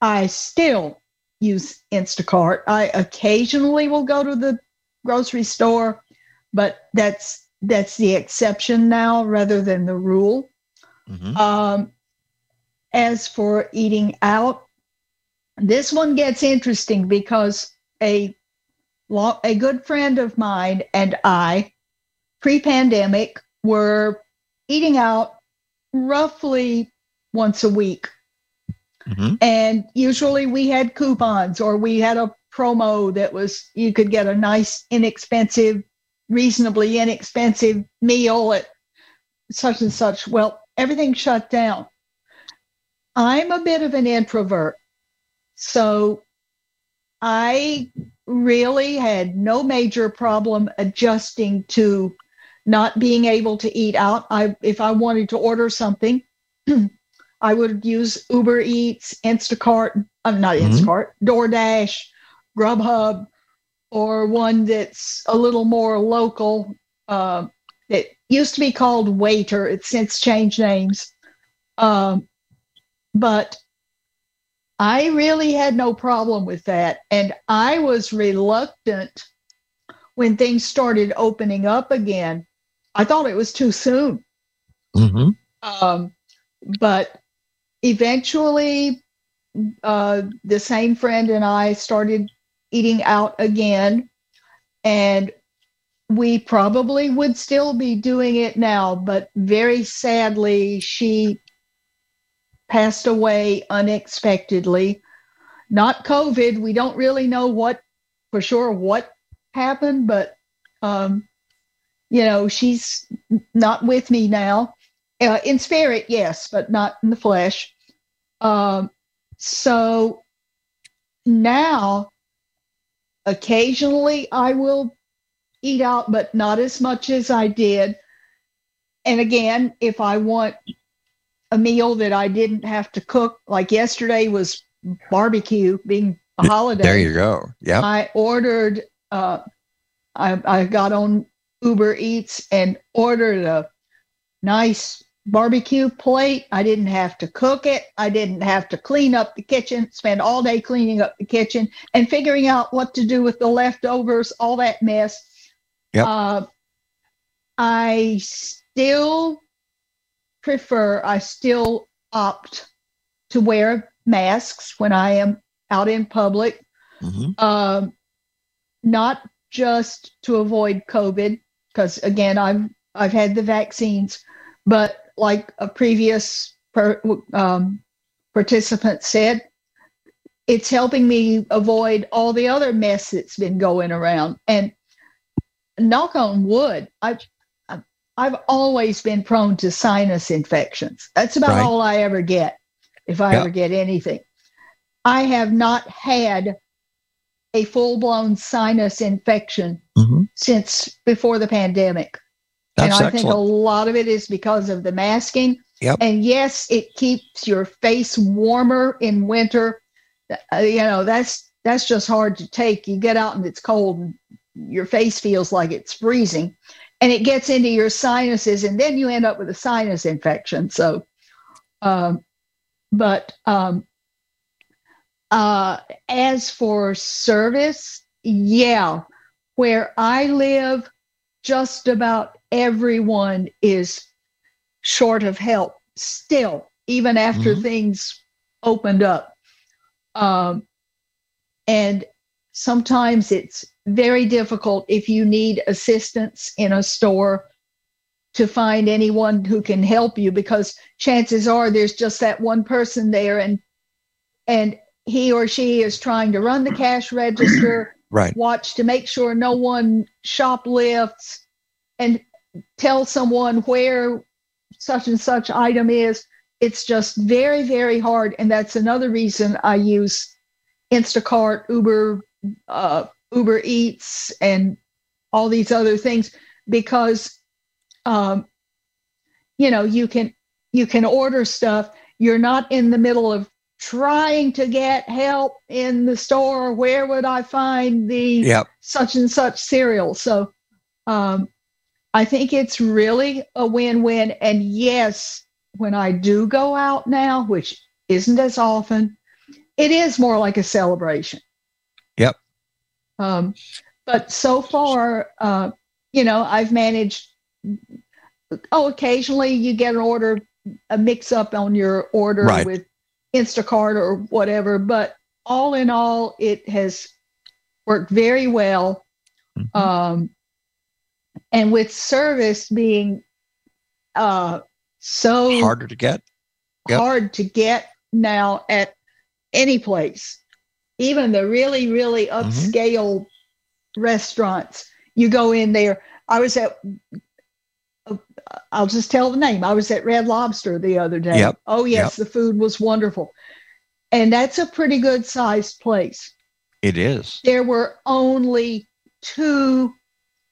I still use Instacart. I occasionally will go to the grocery store, but that's that's the exception now rather than the rule. Mhm. Um, as for eating out, this one gets interesting because a a good friend of mine and I, pre-pandemic, were eating out roughly once a week, Mhm. and usually we had coupons or we had a promo that was you could get a nice, inexpensive, reasonably inexpensive meal at such and such. Well, everything shut down. I'm a bit of an introvert. So I really had no major problem adjusting to not being able to eat out. I if I wanted to order something, I would use Uber Eats, Instacart, I'm not Mhm. Instacart, DoorDash, Grubhub, or one that's a little more local. Uh, it used to be called Waiter. It's since changed names. Um, but I really had no problem with that. And I was reluctant when things started opening up again. I thought it was too soon. Mhm. Um, but eventually, uh, the same friend and I started eating out again. And we probably would still be doing it now, but very sadly, she passed away unexpectedly. Not COVID. We don't really know what for sure what happened, but um, you know, she's not with me now. Uh, in spirit, yes, but not in the flesh. Um, so now, occasionally I will eat out, but not as much as I did. And again, if I want a meal that I didn't have to cook, like yesterday was barbecue, being a holiday. There you go. Yeah. I ordered, uh, I, I got on Uber Eats and ordered a nice barbecue plate. I didn't have to cook it. I didn't have to clean up the kitchen, spend all day cleaning up the kitchen and figuring out what to do with the leftovers, all that mess. Yep. Uh, I still prefer, I still opt to wear masks when I am out in public, Mhm. um, not just to avoid COVID, because again, I've I've had the vaccines, but like a previous per, um, participant said, it's helping me avoid all the other mess that's been going around. And knock on wood, I've I've- always been prone to sinus infections. That's about Right. all I ever get, if I Yeah. ever get anything. I have not had a full blown sinus infection Mhm. since before the pandemic. That's and I think a lot of it is because of the masking. Yep. And yes, it keeps your face warmer in winter. Uh, you know, that's that's just hard to take. You get out and it's cold and your face feels like it's freezing and it gets into your sinuses and then you end up with a sinus infection. So um but um uh as for service, yeah, where I live just about everyone is short of help still, even after Mhm. things opened up. Um, and sometimes it's very difficult if you need assistance in a store to find anyone who can help you because chances are there's just that one person there and and he or she is trying to run the cash register Right. watch to make sure no one shoplifts and tell someone where such and such item is. It's just very, very hard. And that's another reason I use Instacart, Uber, uh, Uber Eats, and all these other things because, um, you know, you can you can order stuff. You're not in the middle of trying to get help in the store. Where would I find the Yep. such and such cereal. So um, I think it's really a win win. And yes, when I do go out now, which isn't as often, it is more like a celebration. Yep. Um, but so far, uh, you know, I've managed. Oh, occasionally you get an order, a mix up on your order Right. with Instacart or whatever. But all in all, it has worked very well. Mhm. Um, and with service being uh, so Harder to get. Yep. hard to get now at any place, even the really, really Mm-hmm. upscale restaurants. You go in there. I was at, I'll just tell the name. I was at Red Lobster the other day. Yep. Oh, yes, the food was wonderful. And that's a pretty good sized place. It is. There were only two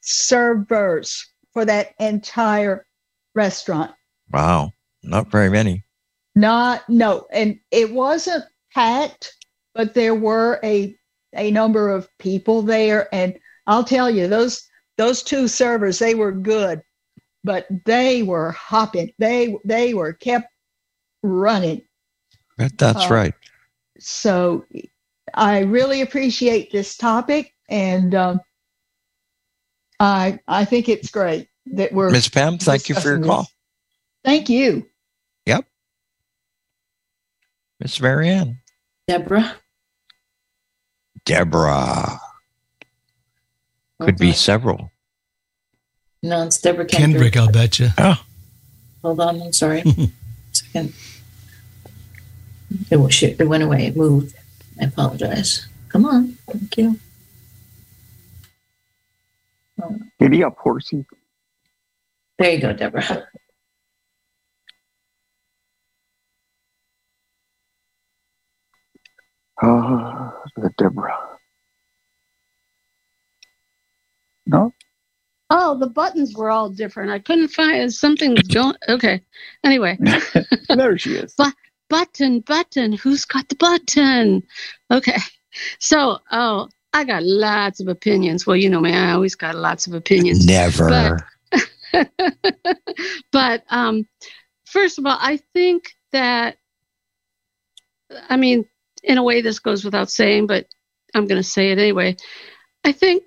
servers for that entire restaurant. Wow. Not very many. Not no, and it wasn't packed, but there were a a number of people there, and I'll tell you those those two servers they were good, but they were hopping. They they were kept running. That- That's Uh, right. So I really appreciate this topic, and um, I I think it's great that we're. Miss Pam, thank you for your call. this. Thank you. Yep. Miss Marianne. Deborah. Deborah. Could Hold be on. several. No, it's Deborah Kendrick. Kendrick, I'll bet you. Hold on, I'm sorry. Second. It, wa- shit, it went away. It moved. I apologize. Come on. Thank you. Giddy up, horsey. There you go, Deborah. Ah, the Deborah. No, Oh, the buttons were all different. I couldn't find something's going. Okay. Anyway, there she is. button, button. Who's got the button? Okay. So, oh, I got lots of opinions. Well, you know me. I always got lots of opinions. Never. but um, first of all, I think that, I mean, in a way, this goes without saying, but I'm going to say it anyway. I think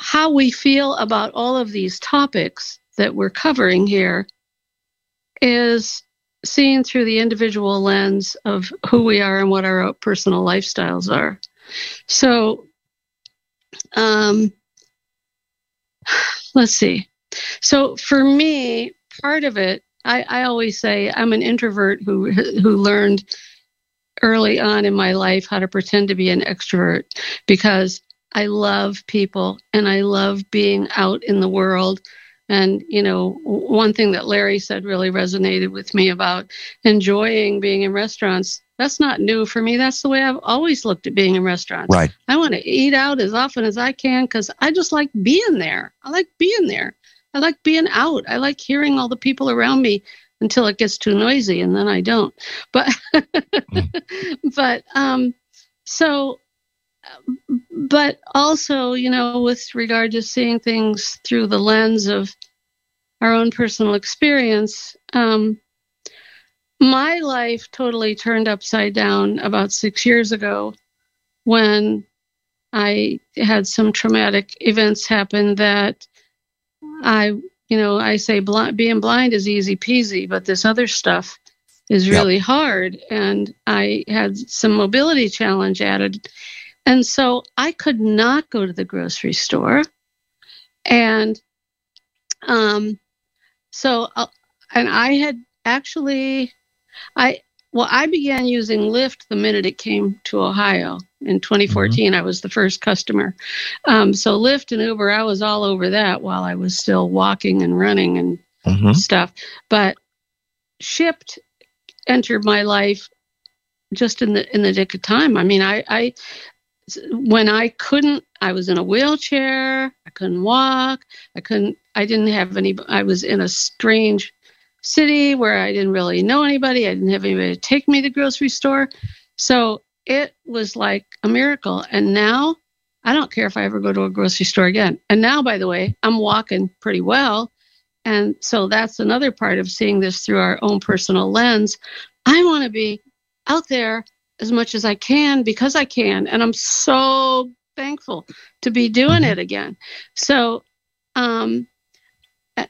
how we feel about all of these topics that we're covering here is seen through the individual lens of who we are and what our personal lifestyles are. So, um, let's see. So for me, part of it, I, I always say I'm an introvert who who learned early on in my life how to pretend to be an extrovert because I love people and I love being out in the world. And, you know, one thing that Larry said really resonated with me about enjoying being in restaurants. That's not new for me. That's the way I've always looked at being in restaurants. Right. I want to eat out as often as I can because I just like being there. I like being there. I like being out. I like hearing all the people around me until it gets too noisy and then I don't. But but um so but also, you know, with regard to seeing things through the lens of our own personal experience, um, my life totally turned upside down about six years ago when I had some traumatic events happen that I, you know, I say blind, being blind is easy peasy, but this other stuff is really yep. hard. And I had some mobility challenge added. And so I could not go to the grocery store. And um, so, uh, and I had actually, I, well, I began using Lyft the minute it came to Ohio in 2014. Mm-hmm. I was the first customer. Um, so Lyft and Uber, I was all over that while I was still walking and running and mm-hmm. stuff. But Shipt entered my life just in the in the nick of time. I mean, I, I when I couldn't, I was in a wheelchair. I couldn't walk. I couldn't. I didn't have any. I was in a strange city where I didn't really know anybody. I didn't have anybody to take me to the grocery store. So it was like a miracle. And now I don't care if I ever go to a grocery store again. And now, by the way, I'm walking pretty well. And so that's another part of seeing this through our own personal lens. I want to be out there as much as I can because I can. And I'm so thankful to be doing mm-hmm. it again. So, um,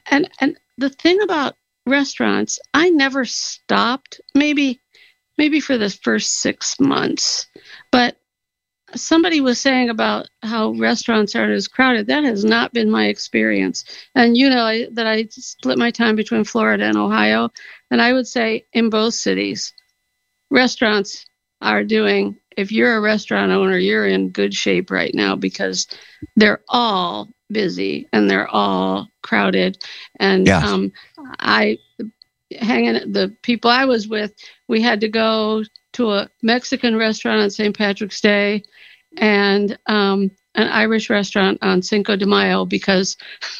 and, and the thing about restaurants, I never stopped, maybe, maybe for the first six months, but somebody was saying about how restaurants aren't as crowded. That has not been my experience. And you know I, that I split my time between Florida and Ohio, and I would say in both cities, restaurants are doing. If you're a restaurant owner, you're in good shape right now because they're all busy and they're all crowded. And yes. um, I hanging the people I was with, we had to go to a Mexican restaurant on St. Patrick's Day and um, an Irish restaurant on Cinco de Mayo because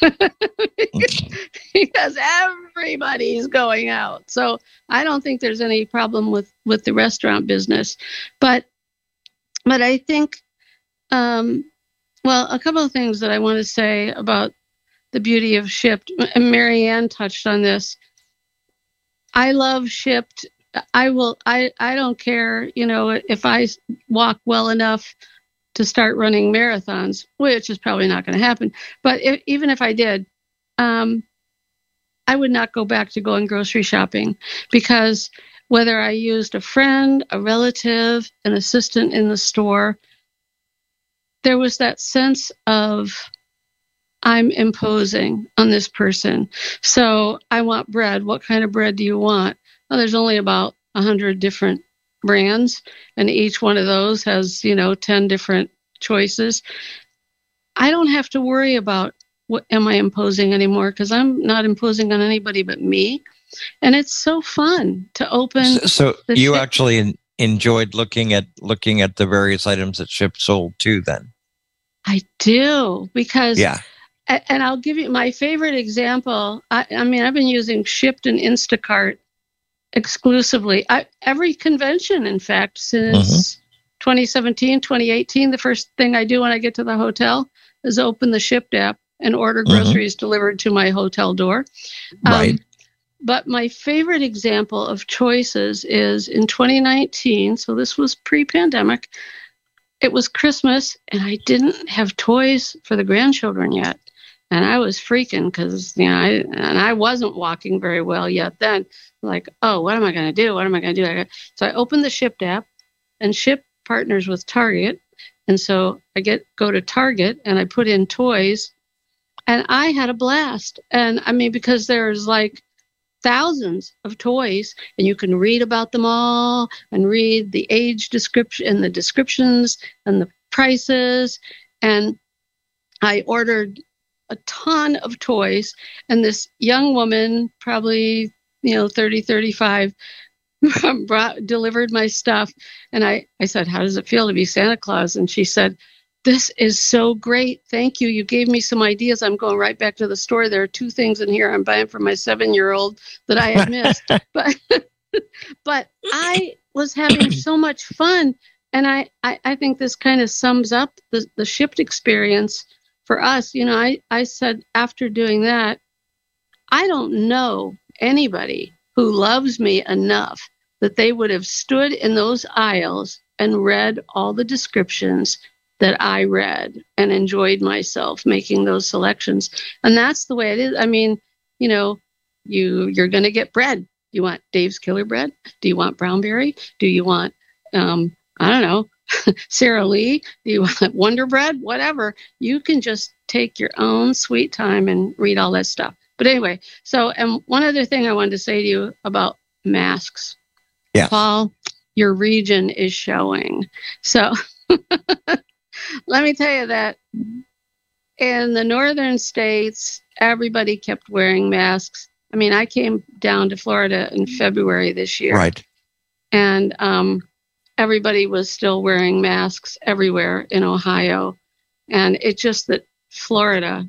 because everybody's going out. So I don't think there's any problem with with the restaurant business, but but I think um, well a couple of things that I want to say about the beauty of Shipt. Marianne touched on this. I love Shipt. I will. I I don't care. You know, if I walk well enough to start running marathons, which is probably not going to happen. But if, even if I did, um, I would not go back to going grocery shopping because whether I used a friend, a relative, an assistant in the store, there was that sense of I'm imposing on this person. So I want bread. What kind of bread do you want? Well, there's only about a hundred different brands, and each one of those has, you know, 10 different choices. I don't have to worry about what am I imposing anymore because I'm not imposing on anybody but me. And it's so fun to open. So, so you ship. actually enjoyed looking at looking at the various items that Shipt sold too. Then I do because yeah. And I'll give you my favorite example. I, I mean, I've been using Shipt and Instacart exclusively. I, every convention, in fact, since mm-hmm. 2017, 2018, the first thing I do when I get to the hotel is open the Shipt app and order mm-hmm. groceries mm-hmm. delivered to my hotel door. Um, right. But my favorite example of choices is in 2019. So this was pre pandemic. It was Christmas, and I didn't have toys for the grandchildren yet. And I was freaking because, you know, I, and I wasn't walking very well yet then. Like, oh, what am I going to do? What am I going to do? So I opened the Shipt app, and Ship partners with Target. And so I get go to Target and I put in toys and I had a blast. And I mean, because there's like thousands of toys and you can read about them all and read the age description and the descriptions and the prices. And I ordered a ton of toys and this young woman, probably, you know, 30, 35, brought delivered my stuff and I, I said how does it feel to be santa claus and she said this is so great. Thank you. You gave me some ideas. I'm going right back to the store. There are two things in here i'm buying for my seven year old that i had missed. But but i was having so much fun and I, I i think this kind of sums up the the Shipt experience for us. You know i i said after doing that i don't know anybody who loves me enough that they would have stood in those aisles and read all the descriptions that I read and enjoyed myself making those selections. And that's the way it is. I mean, you know, you you're going to get bread. You want Dave's Killer Bread? Do you want Brownberry? Do you want um I don't know, Sara Lee? Do you want Wonder Bread? Whatever. You can just take your own sweet time and read all that stuff. But anyway, so and one other thing I wanted to say to you about masks. Yeah. Paul, your region is showing. So let me tell you that in the northern states, everybody kept wearing masks. I mean, I came down to Florida in February this year. Right. And um, everybody was still wearing masks everywhere in Ohio. And it's just that Florida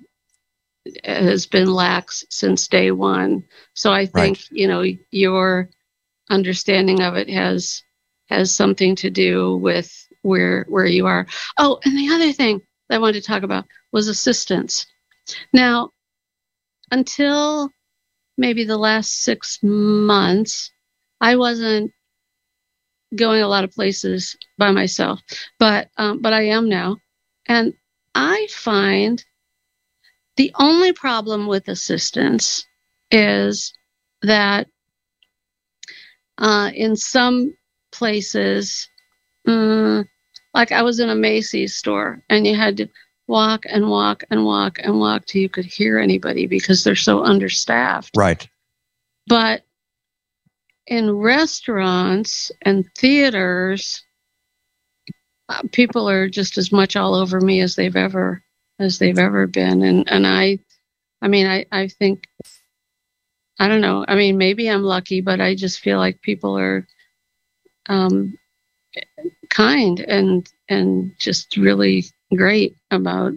has been lax since day one. So I think right. you know your understanding of it has has something to do with where where you are. Oh, and the other thing I wanted to talk about was assistance. Now, until maybe the last six months, I wasn't going a lot of places by myself, but um, but I am now, and I find the only problem with assistance is that uh, in some places, um, like I was in a Macy's store and you had to walk and walk and walk and walk till you could hear anybody because they're so understaffed. Right. But in restaurants and theaters, uh, people are just as much all over me as they've ever as they've ever been and and i i mean i i think i don't know i mean maybe i'm lucky but i just feel like people are um kind and and just really great about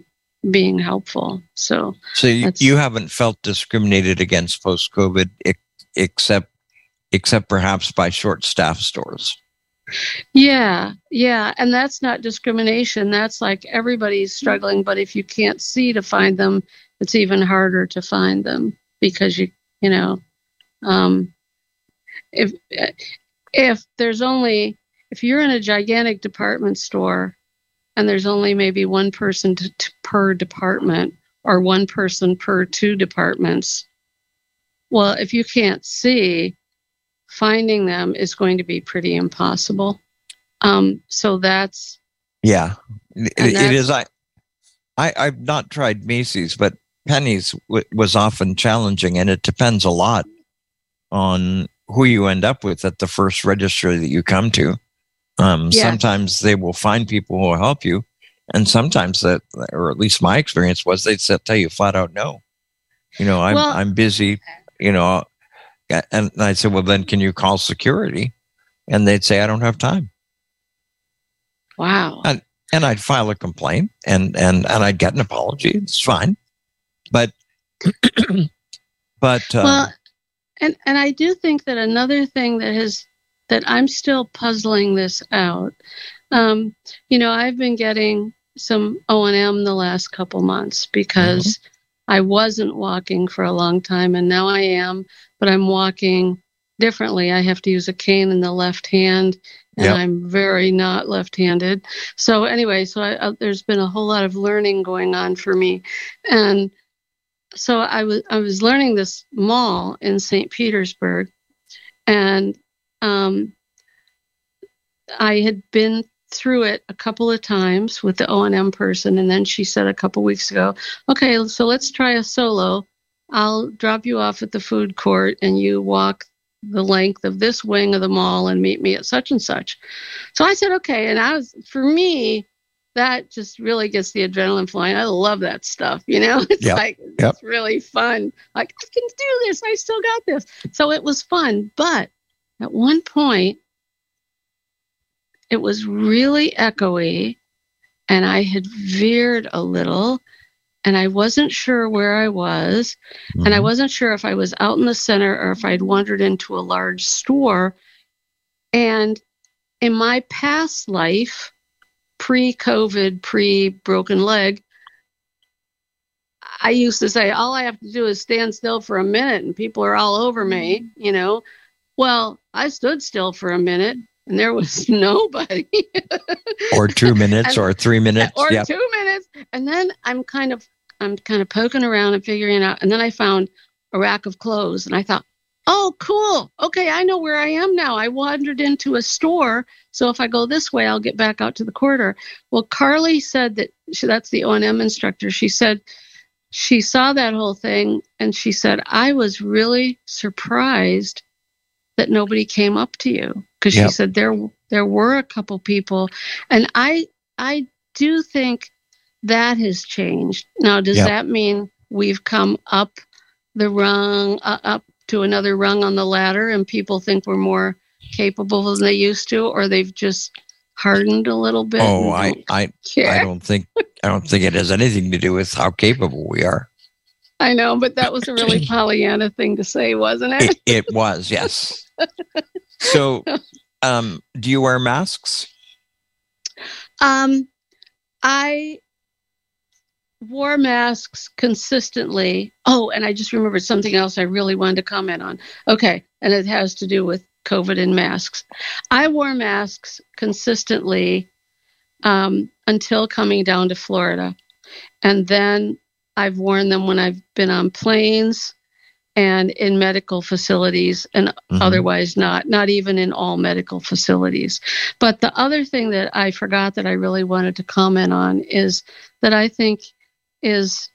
being helpful so so you, you haven't felt discriminated against post covid except except perhaps by short staff stores yeah, yeah. And that's not discrimination. That's like everybody's struggling, but if you can't see to find them, it's even harder to find them because you, you know, um, if, if there's only, if you're in a gigantic department store and there's only maybe one person to, to, per department or one person per two departments, well, if you can't see, finding them is going to be pretty impossible. Um, so that's yeah, it, that's, it is. I, I I've not tried Macy's, but Penney's w- was often challenging, and it depends a lot on who you end up with at the first register that you come to. Um, yeah. Sometimes they will find people who will help you, and sometimes that, or at least my experience was, they'd tell you flat out no. You know, I'm well, I'm busy. You know, and I said, well, then can you call security? And they'd say, I don't have time. Wow. And, and I'd file a complaint and, and, and I'd get an apology. It's fine. But, but, uh, well, and, and I do think that another thing that has, that I'm still puzzling this out. Um, you know, I've been getting some O and M the last couple months because I wasn't walking for a long time and now I am, but I'm walking differently. I have to use a cane in the left hand and Yep. I'm very not left-handed. So anyway, so I, uh, there's been a whole lot of learning going on for me, and so I was I was learning this mall in St. Petersburg, and um, I had been through it a couple of times with the O and M person, and then she said a couple weeks ago, "Okay, so let's try a solo. I'll drop you off at the food court, and you walk the length of this wing of the mall and meet me at such and such." So I said, "Okay," and I was for me. That just really gets the adrenaline flowing. I love that stuff. You know, it's Yep. like Yep. it's really fun. Like I can do this. I still got this. So it was fun. But at one point, it was really echoey and I had veered a little and I wasn't sure where I was. And I Mhm. wasn't sure if I was out in the center or if I'd wandered into a large store. And in my past life, pre COVID, pre broken leg, I used to say, all I have to do is stand still for a minute and people are all over me, you know. Well, I stood still for a minute and there was nobody. or two minutes And- or three minutes. or Yep. two minutes. And then I'm kind of I'm kind of poking around and figuring out. And then I found a rack of clothes and I thought, oh cool. Okay, I know where I am now. I wandered into a store. So if I go this way, I'll get back out to the corridor. Well, Carly said that she, that's the O&M instructor. She said she saw that whole thing and she said, I was really surprised that nobody came up to you because Yep. she said there there were a couple people and I I do think that has changed. Now, does Yep. that mean we've come up the rung, uh, up to another rung on the ladder, and people think we're more capable than they used to, or they've just hardened a little bit? Oh, I, I, care? I don't think, I don't think it has anything to do with how capable we are. I know, but that was a really Pollyanna thing to say, wasn't it? It, it was, yes. So, um, do you wear masks? Um, I wore masks consistently. Oh, and I just remembered something else I really wanted to comment on. Okay, and it has to do with COVID and masks. I wore masks consistently um, until coming down to Florida, and then I've worn them when I've been on planes and in medical facilities and Mhm. otherwise not not even in all medical facilities but the other thing that i forgot that i really wanted to comment on is that i think is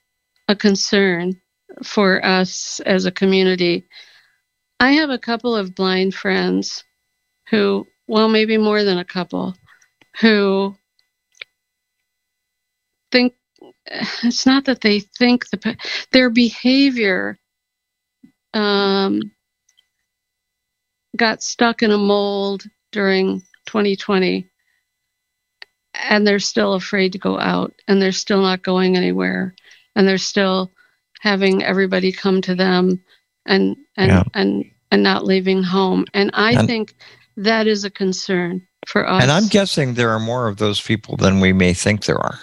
a concern for us as a community i have a couple of blind friends who well maybe more than a couple who think it's not that they think the their behavior um, got stuck in a mold during 2020 and they're still afraid to go out and they're still not going anywhere and they're still having everybody come to them and and Yeah. and and not leaving home and i And- think that is a concern for us And I'm guessing there are more of those people than we may think there are.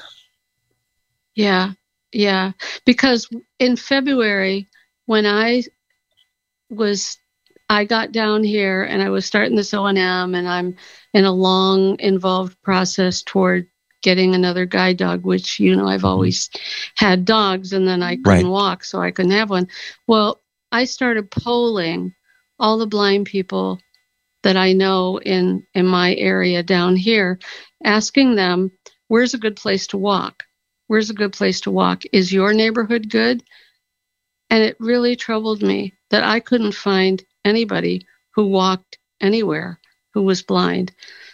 Yeah, yeah. Because in February, when I was, I got down here and I was starting this O and M, and I'm in a long, involved process toward getting another guide dog, which you know I've mm-hmm. always had dogs, and then I couldn't Right. walk, so I couldn't have one. Well, I started polling all the blind people that I know in in my area down here, asking them, "Where's a good place to walk?" Where's a good place to walk? Is your neighborhood good? And it really troubled me that I couldn't find anybody who walked anywhere who was blind.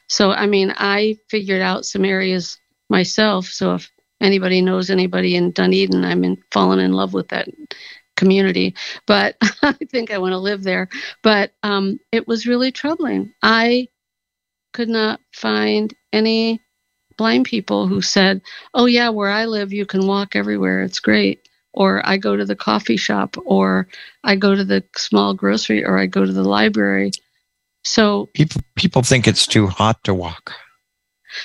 So, I mean, I figured out some areas myself. So, if anybody knows anybody in Dunedin, I'm in, fallen in love with that community. But I think I want to live there. But um, it was really troubling. I could not find any blind people who said, oh yeah where i live you can walk everywhere it's great or i go to the coffee shop or i go to the small grocery or i go to the library so People, people think it's too hot to walk.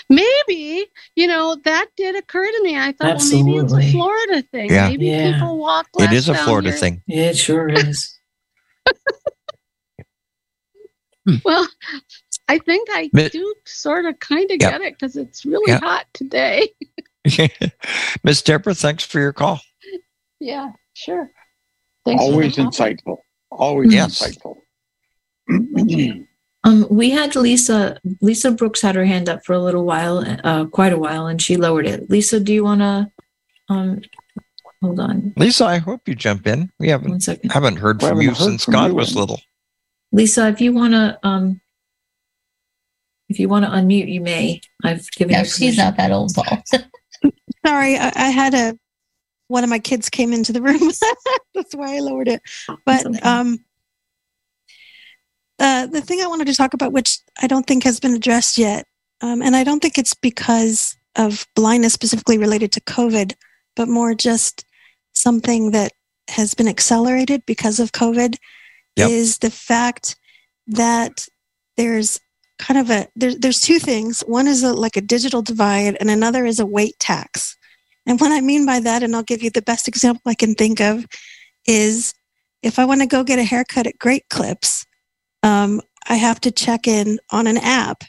maybe you know, that did occur to me. I thought, Absolutely. well, maybe it's a Florida thing. Yeah. Maybe yeah. people walk. It is a Florida here. thing. Yeah, it sure is. well, I think I do sort of kind of yep. get it because it's really yep. hot today. Miss Deborah, thanks for your call. Yeah, sure. Thanks Always insightful. Always yes. insightful. um, we had Lisa. Lisa Brooks had her hand up for a little while, uh, quite a while, and she lowered it. Lisa, do you want to? Um, hold on. Lisa, I hope you jump in. We haven't haven't heard from you heard since from God you was little. Lisa, if you want to um, if you want to unmute, you may. I've given no, you. she's not that old, Paul. Sorry, I, I, had a one of my kids came into the room. That's why I lowered it. But okay. um, uh, the thing I wanted to talk about, which I don't think has been addressed yet, um, and I don't think it's because of blindness specifically related to COVID, but more just something that has been accelerated because of COVID, yep. is the fact that there's kind of a there's there's two things. One is a, like a digital divide, and another is a wait tax. And what I mean by that, and I'll give you the best example I can think of, is if I want to go get a haircut at Great Clips, um, I have to check in on an app.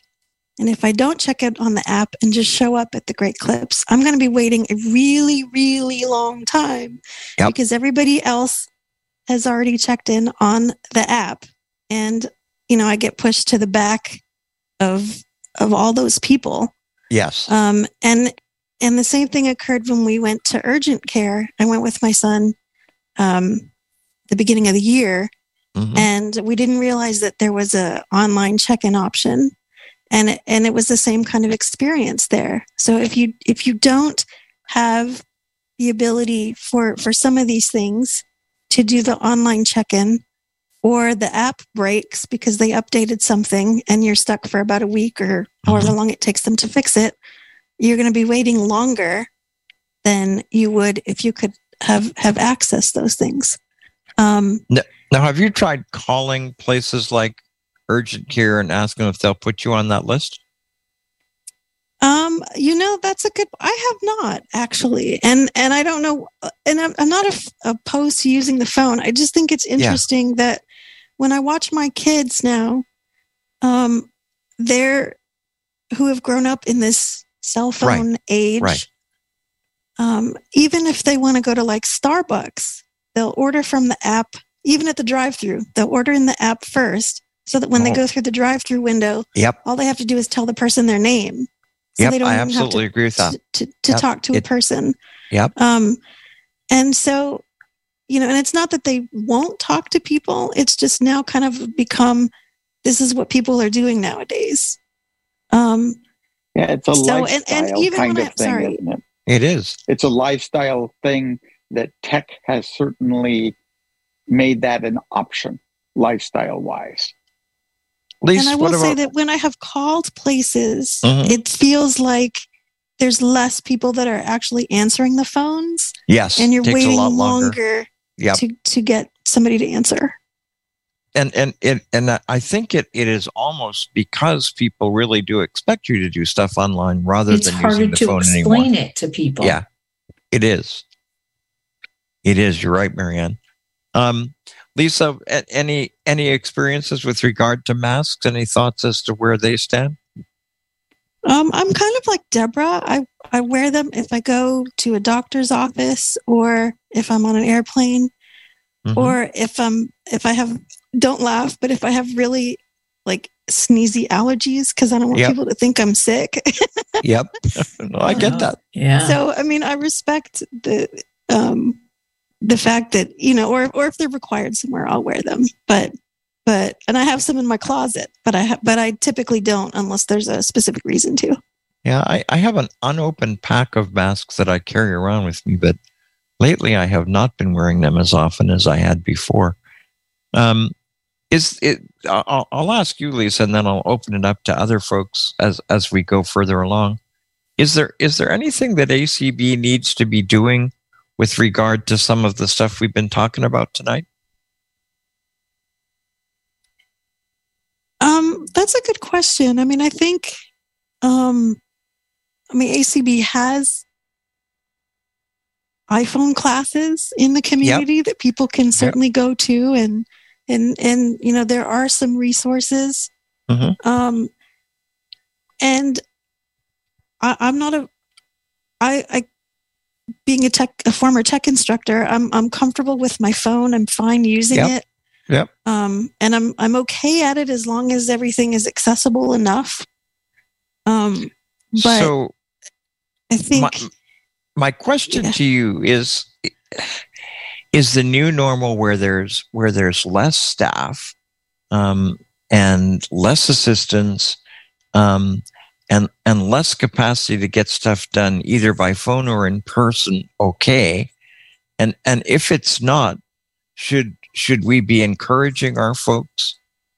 And if I don't check it on the app and just show up at the Great Clips, I'm going to be waiting a really, really long time yep. because everybody else has already checked in on the app. And, you know, I get pushed to the back of of all those people. Yes. Um, and and the same thing occurred when we went to urgent care. I went with my son um, the beginning of the year, mm-hmm. and we didn't realize that there was a online check-in option, and and it was the same kind of experience there. So if you if you don't have the ability for for some of these things to do the online check-in or the app breaks because they updated something and you're stuck for about a week or however mm-hmm. long it takes them to fix it, you're going to be waiting longer than you would if you could have have access those things. Um, now, now, have you tried calling places like urgent care and asking if they'll put you on that list? Um, you know, that's a good. I have not actually, and and I don't know, and I'm, I'm not a, opposed to using the phone. I just think it's interesting yeah. that when I watch my kids now, um, they're who have grown up in this cell phone right. age. Right. Um, even if they want to go to like Starbucks, they'll order from the app. Even at the drive-through, they'll order in the app first, so that when oh. they go through the drive-through window, yep. all they have to do is tell the person their name. So yep, they don't I absolutely to, agree with that. To, to, to yep. talk to it, a person. Yep. Um, and so you know, and it's not that they won't talk to people. It's just now kind of become this is what people are doing nowadays. Um, yeah, it's a so, lifestyle and, and even kind of I, thing, sorry. isn't it? It is. It's a lifestyle thing that tech has certainly made that an option, lifestyle wise. and I will say that when I have called places, mm-hmm. it feels like there's less people that are actually answering the phones. Yes. And you're waiting longer. longer yep. to to get somebody to answer. And and it and I think it, it is almost because people really do expect you to do stuff online rather it's than using the phone anymore. It's harder to explain it to people. Yeah, it is. It is. You're right, Marianne. Um, Lisa, any any experiences with regard to masks? Any thoughts as to where they stand? Um, I'm kind of like Deborah. I, I wear them if I go to a doctor's office or if I'm on an airplane mm-hmm. or if I'm if I have don't laugh, but if I have really like sneezy allergies because I don't want yep. people to think I'm sick. yep. No, I get that. Yeah. So I mean I respect the um the fact that, you know, or or if they're required somewhere, I'll wear them. But but and I have some in my closet, but I ha- but I typically don't unless there's a specific reason to. Yeah, I, I have an unopened pack of masks that I carry around with me, but lately I have not been wearing them as often as I had before. Um, is it? I'll, I'll ask you, Lisa, and then I'll open it up to other folks as as we go further along. Is there is there anything that ACB needs to be doing with regard to some of the stuff we've been talking about tonight? Um, that's a good question. I mean, I think, um, I mean, ACB has iPhone classes in the community that people can certainly go to, and and and you know there are some resources. Mhm. Um, and I, I'm not a, I, I, being a tech, a former tech instructor, I'm I'm comfortable with my phone. I'm fine using Yep. it. Yep. Um, and I'm I'm okay at it as long as everything is accessible enough. Um, but so I think my, my question Yeah. to you is is the new normal where there's where there's less staff um, and less assistance um, and and less capacity to get stuff done either by phone or in person okay and and if it's not should should we be encouraging our folks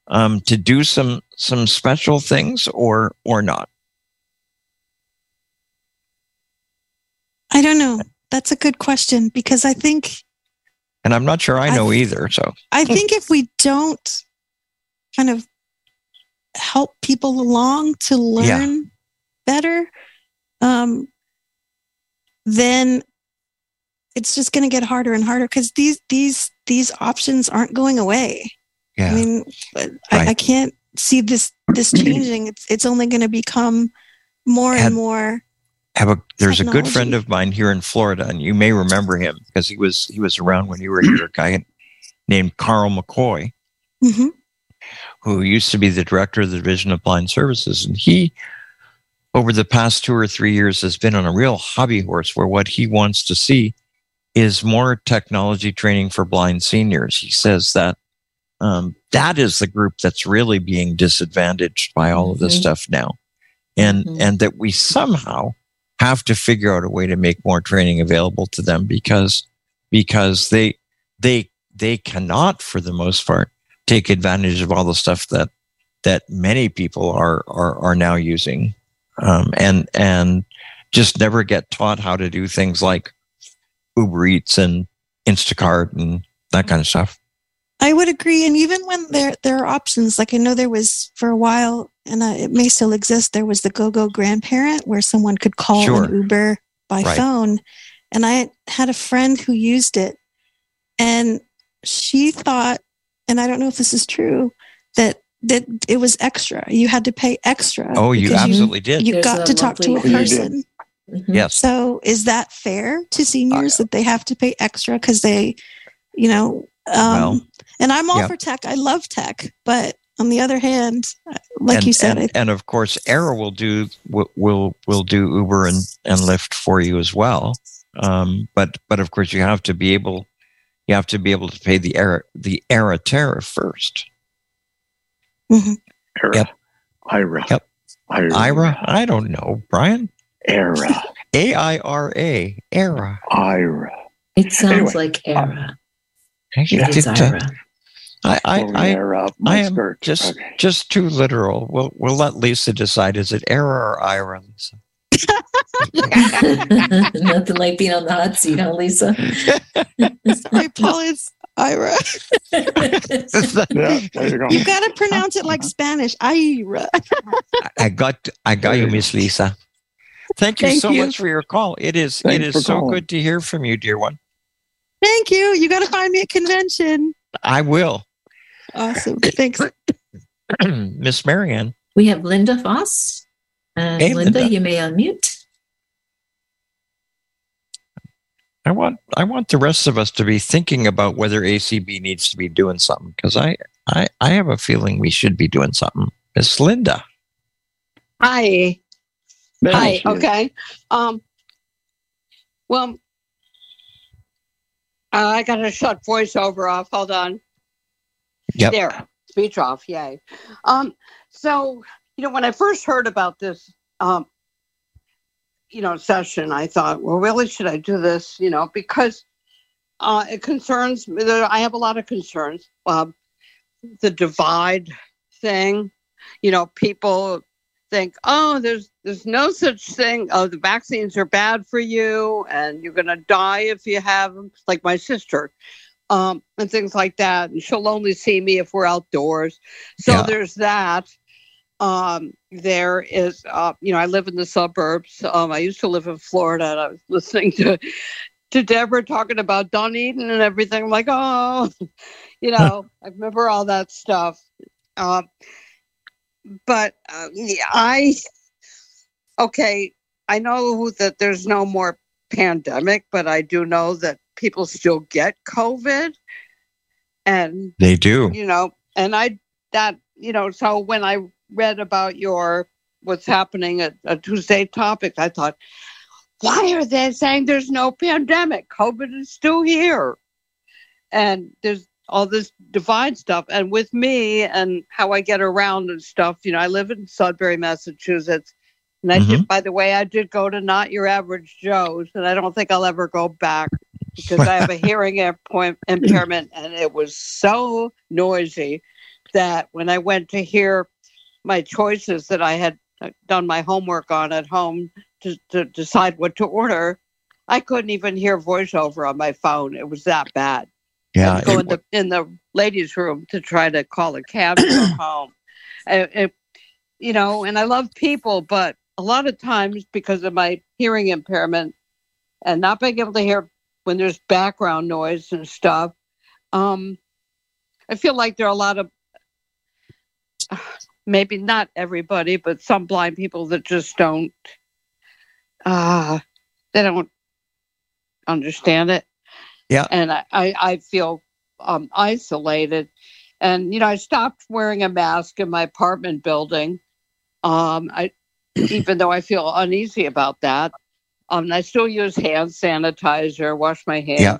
um, to do some some special things or or not I don't know. That's a good question because I think and i'm not sure i I- know either so I think if we don't kind of help people along to Yeah. learn better, um, then it's just going to get harder and harder because these these these options aren't going away. yeah I mean, but I, I can't see this this changing. It's it's only going to become more Had- and more. have a there's a good friend of mine here in Florida, and you may remember him because he was he was around when you were here. A guy named Carl McCoy, Mhm. who used to be the director of the Division of Blind Services, and he over the past two or three years has been on a real hobby horse where what he wants to see is more technology training for blind seniors. He says that um, that is the group that's really being disadvantaged by all of this Mhm. stuff now, and Mhm. and that we somehow have to figure out a way to make more training available to them because because they they they cannot for the most part take advantage of all the stuff that that many people are are are now using um, and and just never get taught how to do things like Uber Eats and Instacart and that kind of stuff. I would agree, and even when there there are options, like I know there was for a while, and uh, it may still exist. There was the Go Go Grandparent, where someone could call Sure. an Uber by Right. phone, and I had a friend who used it, and she thought, and I don't know if this is true, that that it was extra. You had to pay extra. Oh, you because absolutely did. You There's got to talk to a lovely- did. person. Mhm. Yes. So is that fair to seniors that they have to pay extra because they, you know, um, Well, and I'm all yeah. for tech. I love tech, but on the other hand, like and, you said, and, I, and of course, Era will do will will, will do Uber and, and Lyft for you as well. Um, but but of course, you have to be able you have to be able to pay the Era the Era tariff first. Era. Yep. Ira. Yep. Ira. Ira, I don't know, Brian. Era. A I R A Era. Ira. It sounds Anyway, like era. It It is did, uh, Ira. I I, I, era I am skirt. just Okay. just too literal. We'll we'll let Lisa decide. Is it Era or Ira? Lisa? Nothing like being on the hot seat, huh, Lisa? sorry, Paul, it's Ira. Yeah, you go. You got to pronounce it like Spanish. Ira. I got I got you, Miss Lisa. Thank you Thank so you. much for your call. It is Thanks it for is so calling. good to hear from you, dear one. Thank you. You got to find me at convention. I will. Awesome. Thanks. Miss Marianne. We have Linda Foss. And Hey, Linda, Linda. you may unmute. I want I want the rest of us to be thinking about whether ACB needs to be doing something because I, I I have a feeling we should be doing something. Miss Linda. Hi. There Hi. Okay. Um. Well, uh, I got to shut voiceover off. Hold on. Yep. There. Speech off. Yay. Um. So you know, when I first heard about this, um, you know, session, I thought, well, really, should I do this? You know, because uh, it concerns. me. There- I have a lot of concerns. Um, the divide thing. You know, people think, oh, there's there's no such thing. Oh, the vaccines are bad for you, and you're gonna die if you have them. Like my sister, um, and things like that. And she'll only see me if we're outdoors. So Yeah. there's that. um, there is, uh, you know, I live in the suburbs. Um, I used to live in Florida, and I was listening to to Deborah talking about Don Dunedin and everything. I'm like, oh, you know, I remember all that stuff. Um, but uh, I, okay, I know that there's no more pandemic, but I do know that people still get COVID. And they do, you know, and I, that, you know, so when I read about your what's happening at a Tuesday topic, I thought, why are they saying there's no pandemic? COVID is still here. And there's all this divine stuff. And with me and how I get around and stuff, you know, I live in Sudbury, Massachusetts. And I mm-hmm. did, by the way, I did go to Not Your Average Joe's, and I don't think I'll ever go back because I have a hearing impairment, and it was so noisy that when I went to hear my choices that I had uh, done my homework on at home to, to decide what to order, I couldn't even hear voiceover on my phone. It was that bad. Yeah, go in the in the ladies' room to try to call a cab to home. It, it, you know, and I love people, but a lot of times because of my hearing impairment and not being able to hear when there's background noise and stuff, um, I feel like there are a lot of maybe not everybody, but some blind people that just don't uh they don't understand it. Yeah. And I, I, I feel um, isolated. And, you know, I stopped wearing a mask in my apartment building. Um, I, even though I feel uneasy about that. Um, I still use hand sanitizer, wash my hands. Yeah.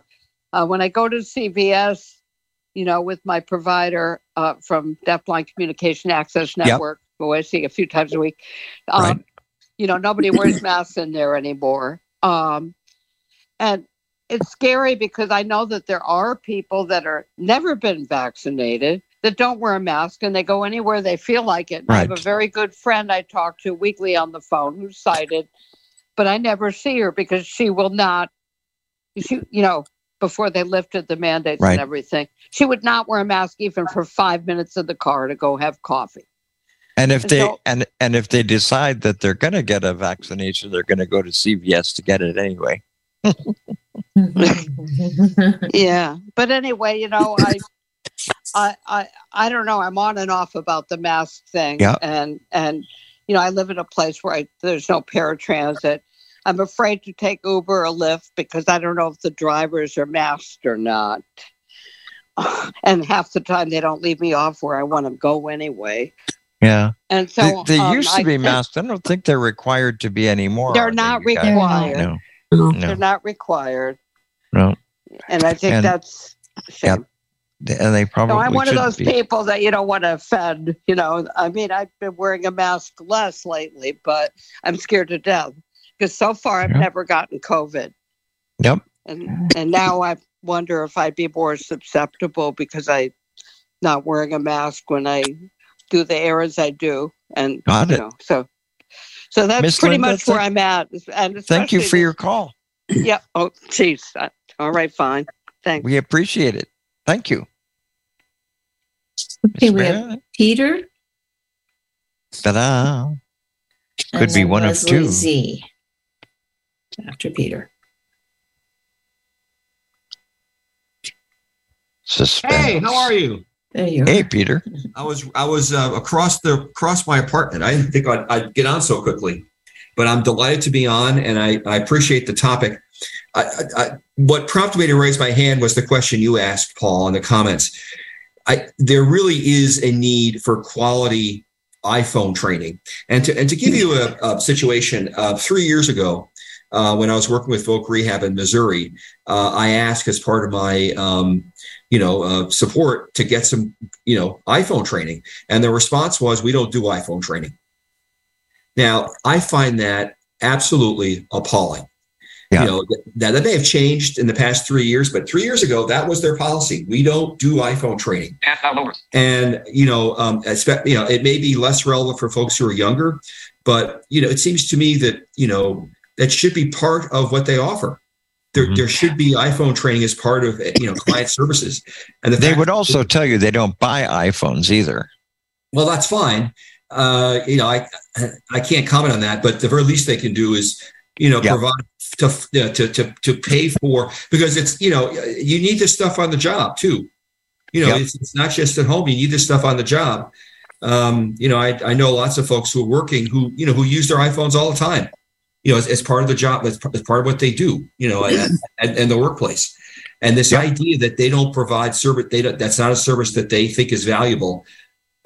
Uh, when I go to CVS, you know, with my provider uh, from Deafblind Communication Access Network, yep. who I see a few times a week, um, right. you know, nobody wears masks in there anymore. Um, and it's scary because I know that there are people that are never been vaccinated that don't wear a mask and they go anywhere they feel like it. Right. I have a very good friend I talk to weekly on the phone who's sighted, but I never see her because she will not, she, you know, before they lifted the mandates right. and everything, she would not wear a mask even for five minutes in the car to go have coffee. And if and they so, and and if they decide that they're going to get a vaccination, they're going to go to CVS to get it anyway. yeah, but anyway, you know, I, I, I, I don't know. I'm on and off about the mask thing, yeah. and and you know, I live in a place where I, there's no paratransit. I'm afraid to take Uber or Lyft because I don't know if the drivers are masked or not. And half the time they don't leave me off where I want to go anyway. Yeah. And so they, they um, used to be masked. I don't think they're required to be anymore. They're not required. No. No. They're not required. No. And I think And- that's shame. And they probably No, I'm one of those be. people that you don't want to offend. You know, I mean, I've been wearing a mask less lately, but I'm scared to death because so far I've Yeah. never gotten COVID, Yep. and and now I wonder if I'd be more susceptible because I not wearing a mask when I do the errands I do, and Got you it. know, so so that's Miss pretty Linda, much where thank- I'm at. And Thank you for your call. yeah. Oh, geez. All right, fine. Thanks. We appreciate it. Thank you. Okay, we Miss have Peter. Ta-da. Could and be then one of two. Z. After Peter. Suspense. Hey, how are you? There you Hey, are. Peter. I was I was uh, across the across my apartment. I didn't think I'd, I'd get on so quickly, but I'm delighted to be on, and I, I appreciate the topic. I, I, I, what prompted me to raise my hand was the question you asked, Paul, in the comments. I, there really is a need for quality iPhone training, and to and to give you a, a situation, uh, three years ago, uh, when I was working with Voc Rehab in Missouri, uh, I asked as part of my um, you know uh, support to get some you know iPhone training, and the response was, "We don't do iPhone training." Now, I find that absolutely appalling. Yeah. You know, that, that may have changed in the past three years, but three years ago, that was their policy. We don't do iPhone training. And, you know, um, expect, you know, it may be less relevant for folks who are younger, but, you know, it seems to me that, you know, that should be part of what they offer. There, Mhm. there should be iPhone training as part of, you know, client services. And the They would also tell you they don't buy iPhones either. well, that's fine. uh, you know, I I can't comment on that, but the very least they can do is, you know, Yeah. provide to, to to to pay for because it's you know you need this stuff on the job too. You know, it's, it's not just at home. You need this stuff on the job. Um, you know, I, I know lots of folks who are working who you know who use their iPhones all the time. You know, as, as part of the job, as, part- as part of what they do. You know, and, and, and the workplace. And this idea that they don't provide service, they don't, that's not a service that they think is valuable.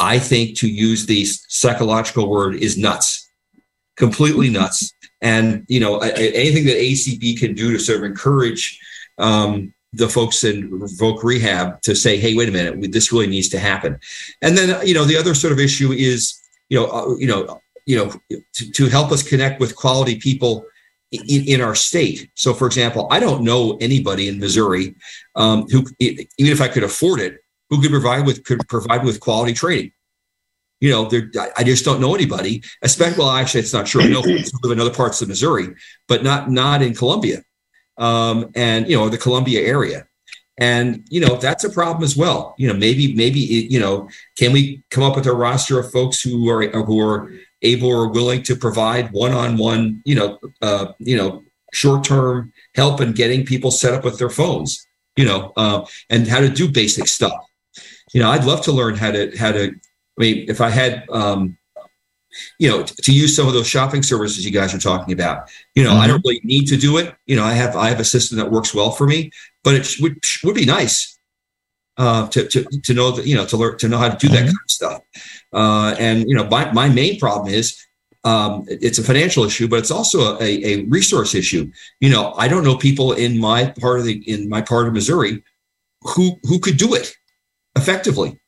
I think to use the psychological word is nuts, completely nuts. And you know, anything that ACB can do to sort of encourage um, the folks in Voc Rehab to say, "Hey, wait a minute, we- this really needs to happen." And then you know, the other sort of issue is you know, uh, you know, you know, to, to help us connect with quality people in, in our state. So, for example, I don't know anybody in Missouri um, who, even if I could afford it, who could provide with could provide with quality training. You know, there, I- just don't know anybody. Especially, well, actually, it's not true. I know who live in other parts of Missouri, but not not in Columbia, um, and you know, the Columbia area. And you know, that's a problem as well. You know, maybe maybe you know, can we come up with a roster of folks who are who are able or willing to provide one-on-one, you know, uh, you know, short-term help in getting people set up with their phones, you know, uh, and how to do basic stuff. You know, I'd love to learn how to how to. I mean, if I had, um, you know, t- to use some of those shopping services you guys are talking about, you know, I don't really need to do it. You know, I have I have a system that works well for me, but it sh- would would be nice uh, to, to to know that you know to learn to know how to do that kind of stuff. Uh, and you know, my my main problem is um, it's a financial issue, but it's also a, a resource issue. You know, I don't know people in my part of the in my part of Missouri who who could do it effectively.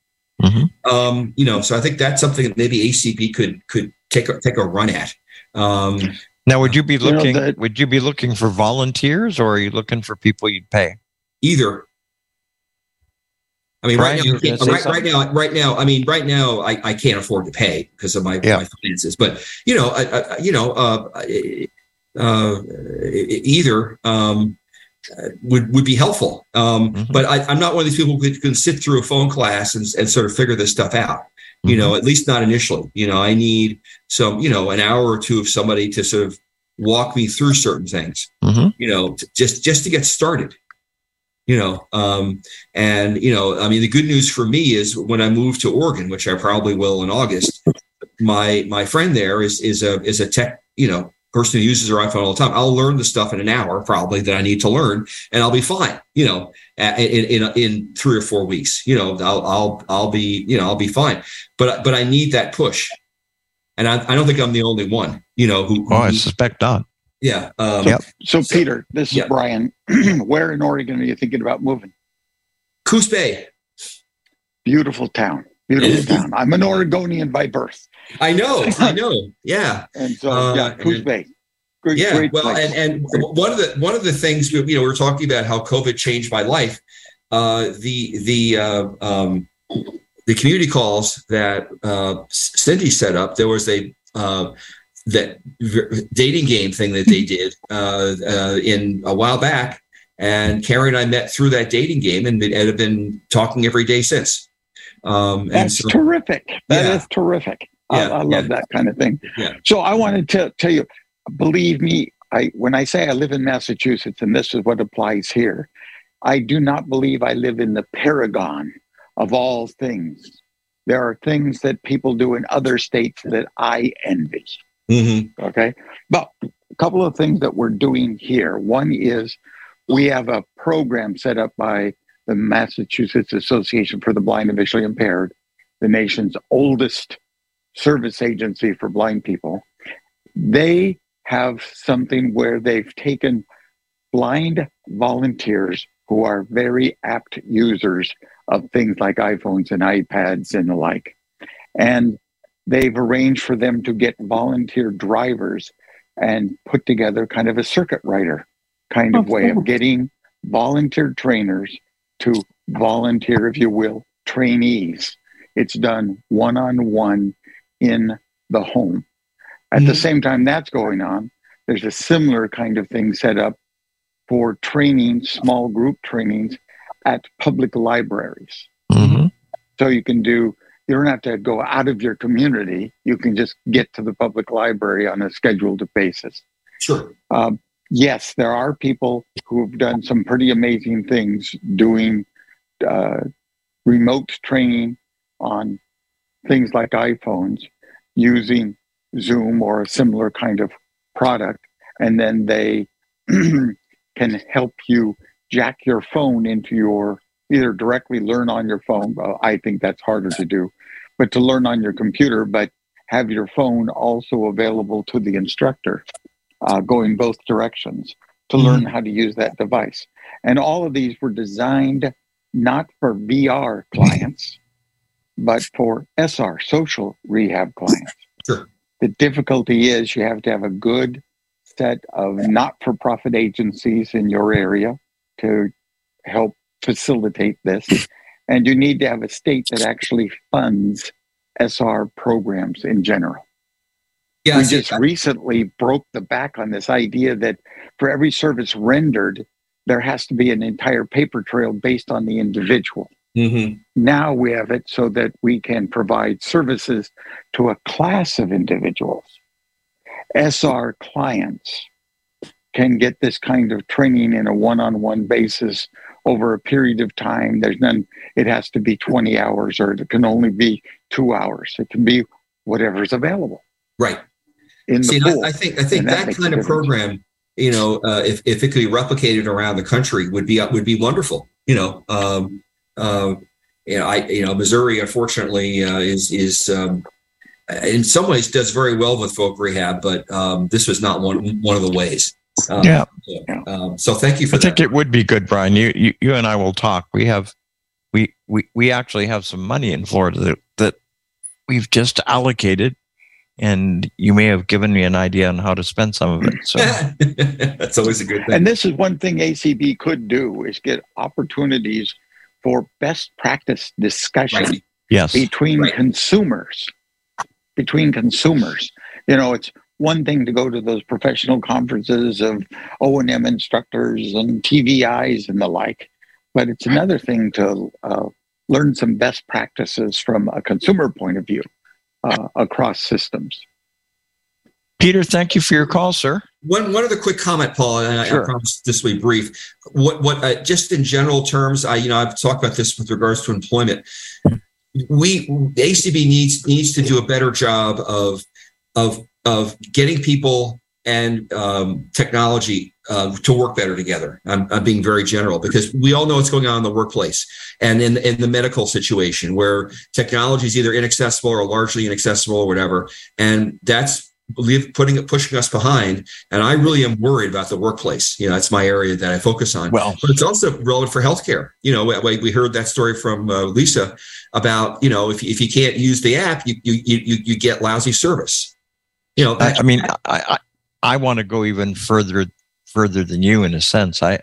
Um, you know, so I think that's something that maybe ACB could could take a, take a run at. Um, Now, would you be You know, looking? that- would you be looking for volunteers, or are you looking for people you'd pay? either. I mean, Brian, right now, right, right now, right now. I mean, right now, I, I can't afford to pay because of my, my finances. But you know, I, I, you know, uh, uh, either um, uh, would would be helpful. Um, Mm-hmm. But I, I'm not one of these people who can, sit through a phone class and, and sort of figure this stuff out. You Mm-hmm. know, at least not initially. You know, I need some, you know, an hour or two of somebody to sort of walk me through certain things. Mm-hmm. You know, just just to get started you know um and you know i mean the good news for me is when i move to oregon which i probably will in august my my friend there is is a is a tech you know person who uses their iphone all the time. I'll learn the stuff in an hour probably that i need to learn and i'll be fine you know in in, in three or four weeks you know i'll i'll i'll be you know i'll be fine. But but i need that push. And i, I don't think i'm the only one you know who, Oh, I suspect not. Yeah um, So, Peter, this is Yeah. Brian. Where in Oregon are you thinking about moving? Coos Bay. Beautiful town. Beautiful town. I'm an Oregonian by birth. I know, I know. Yeah. And so, Uh, yeah, Coos and- Bay. Great, yeah. great well, place. and and one of the one of the things you know we were talking about how COVID changed my life. Uh, the the uh, um, the community calls that uh, Cindy set up. There was a uh, that dating game thing that they did uh, uh, in a while back, and Karen and I met through that dating game and, and have been talking every day since. Um, and That's so- terrific. That is Yeah. terrific. I, Yeah, I love that kind of thing. Yeah. So I wanted to tell you, believe me, I when I say I live in Massachusetts, and this is what applies here, I do not believe I live in the paragon of all things. There are things that people do in other states that I envy. Mm-hmm. Okay. But a couple of things that we're doing here. One is we have a program set up by the Massachusetts Association for the Blind and Visually Impaired, the nation's oldest service agency for blind people. They have something where they've taken blind volunteers who are very apt users of things like iPhones and iPads and the like. And they've arranged for them to get volunteer drivers and put together kind of a circuit rider kind of Oh, way cool. of getting volunteer trainers to volunteer, if you will, trainees. It's done one on one in the home. At the mm. same time that's going on, there's a similar kind of thing set up for training, small group trainings at public libraries. Mm-hmm. So you can do you don't have to go out of your community. You can just get to the public library on a scheduled basis. Sure. Um, yes, there are people who have done some pretty amazing things doing uh, remote training on things like iPhones using Zoom or a similar kind of product. And then they can help you jack your phone into your either directly learn on your phone. Well, I think that's harder to do, but to learn on your computer, but have your phone also available to the instructor, uh, going both directions to mm-hmm. learn how to use that device. And all of these were designed not for VR clients, but for SR, social rehab clients. Sure. The difficulty is you have to have a good set of not for profit agencies in your area to help facilitate this. And you need to have a state that actually funds SR programs in general. Yeah, we just recently broke the back on this idea that for every service rendered, there has to be an entire paper trail based on the individual. Mm-hmm. Now we have it so that we can provide services to a class of individuals. SR clients can get this kind of training in a one on one basis over a period of time. There's none, it has to be 20 hours or it can only be two hours. It can be whatever's available. Right. In the See, pool. I, I think I think that, that kind of program, you know, uh, if, if it could be replicated around the country would be would be wonderful. You know, um, uh, you know, I you know Missouri unfortunately uh, is is um, in some ways does very well with Voc Rehab, but um, this was not one one of the ways. Um, yeah. Um, so thank you for that. I that. think it would be good, Brian. You, you you and I will talk. We have we we we actually have some money in Florida that, that we've just allocated and you may have given me an idea on how to spend some of it. So that's always a good thing. And this is one thing ACB could do is get opportunities for best practice discussion right. yes. between right. consumers. Between consumers. You know, it's one thing to go to those professional conferences of O&M instructors and TVIs and the like, but it's another thing to uh, learn some best practices from a consumer point of view uh, across systems. Peter, thank you for your call, sir. One one other quick comment, Paul, and sure. I, I promise this will be brief. What what uh, just in general terms, I you know I've talked about this with regards to employment. We ACB needs needs to do a better job of of of getting people and um, technology uh, to work better together. I'm, I'm, being very general because we all know what's going on in the workplace and in, in the medical situation where technology is either inaccessible or largely inaccessible or whatever. And that's putting it pushing us behind. And i really am worried about the workplace. You know that's my area that i focus on. Well but it's also relevant for healthcare. You know we, we heard that story from uh, lisa about you know if, if you can't use the app you you you, you get lousy service you know I, I mean i i, I want to go even further further than you in a sense. I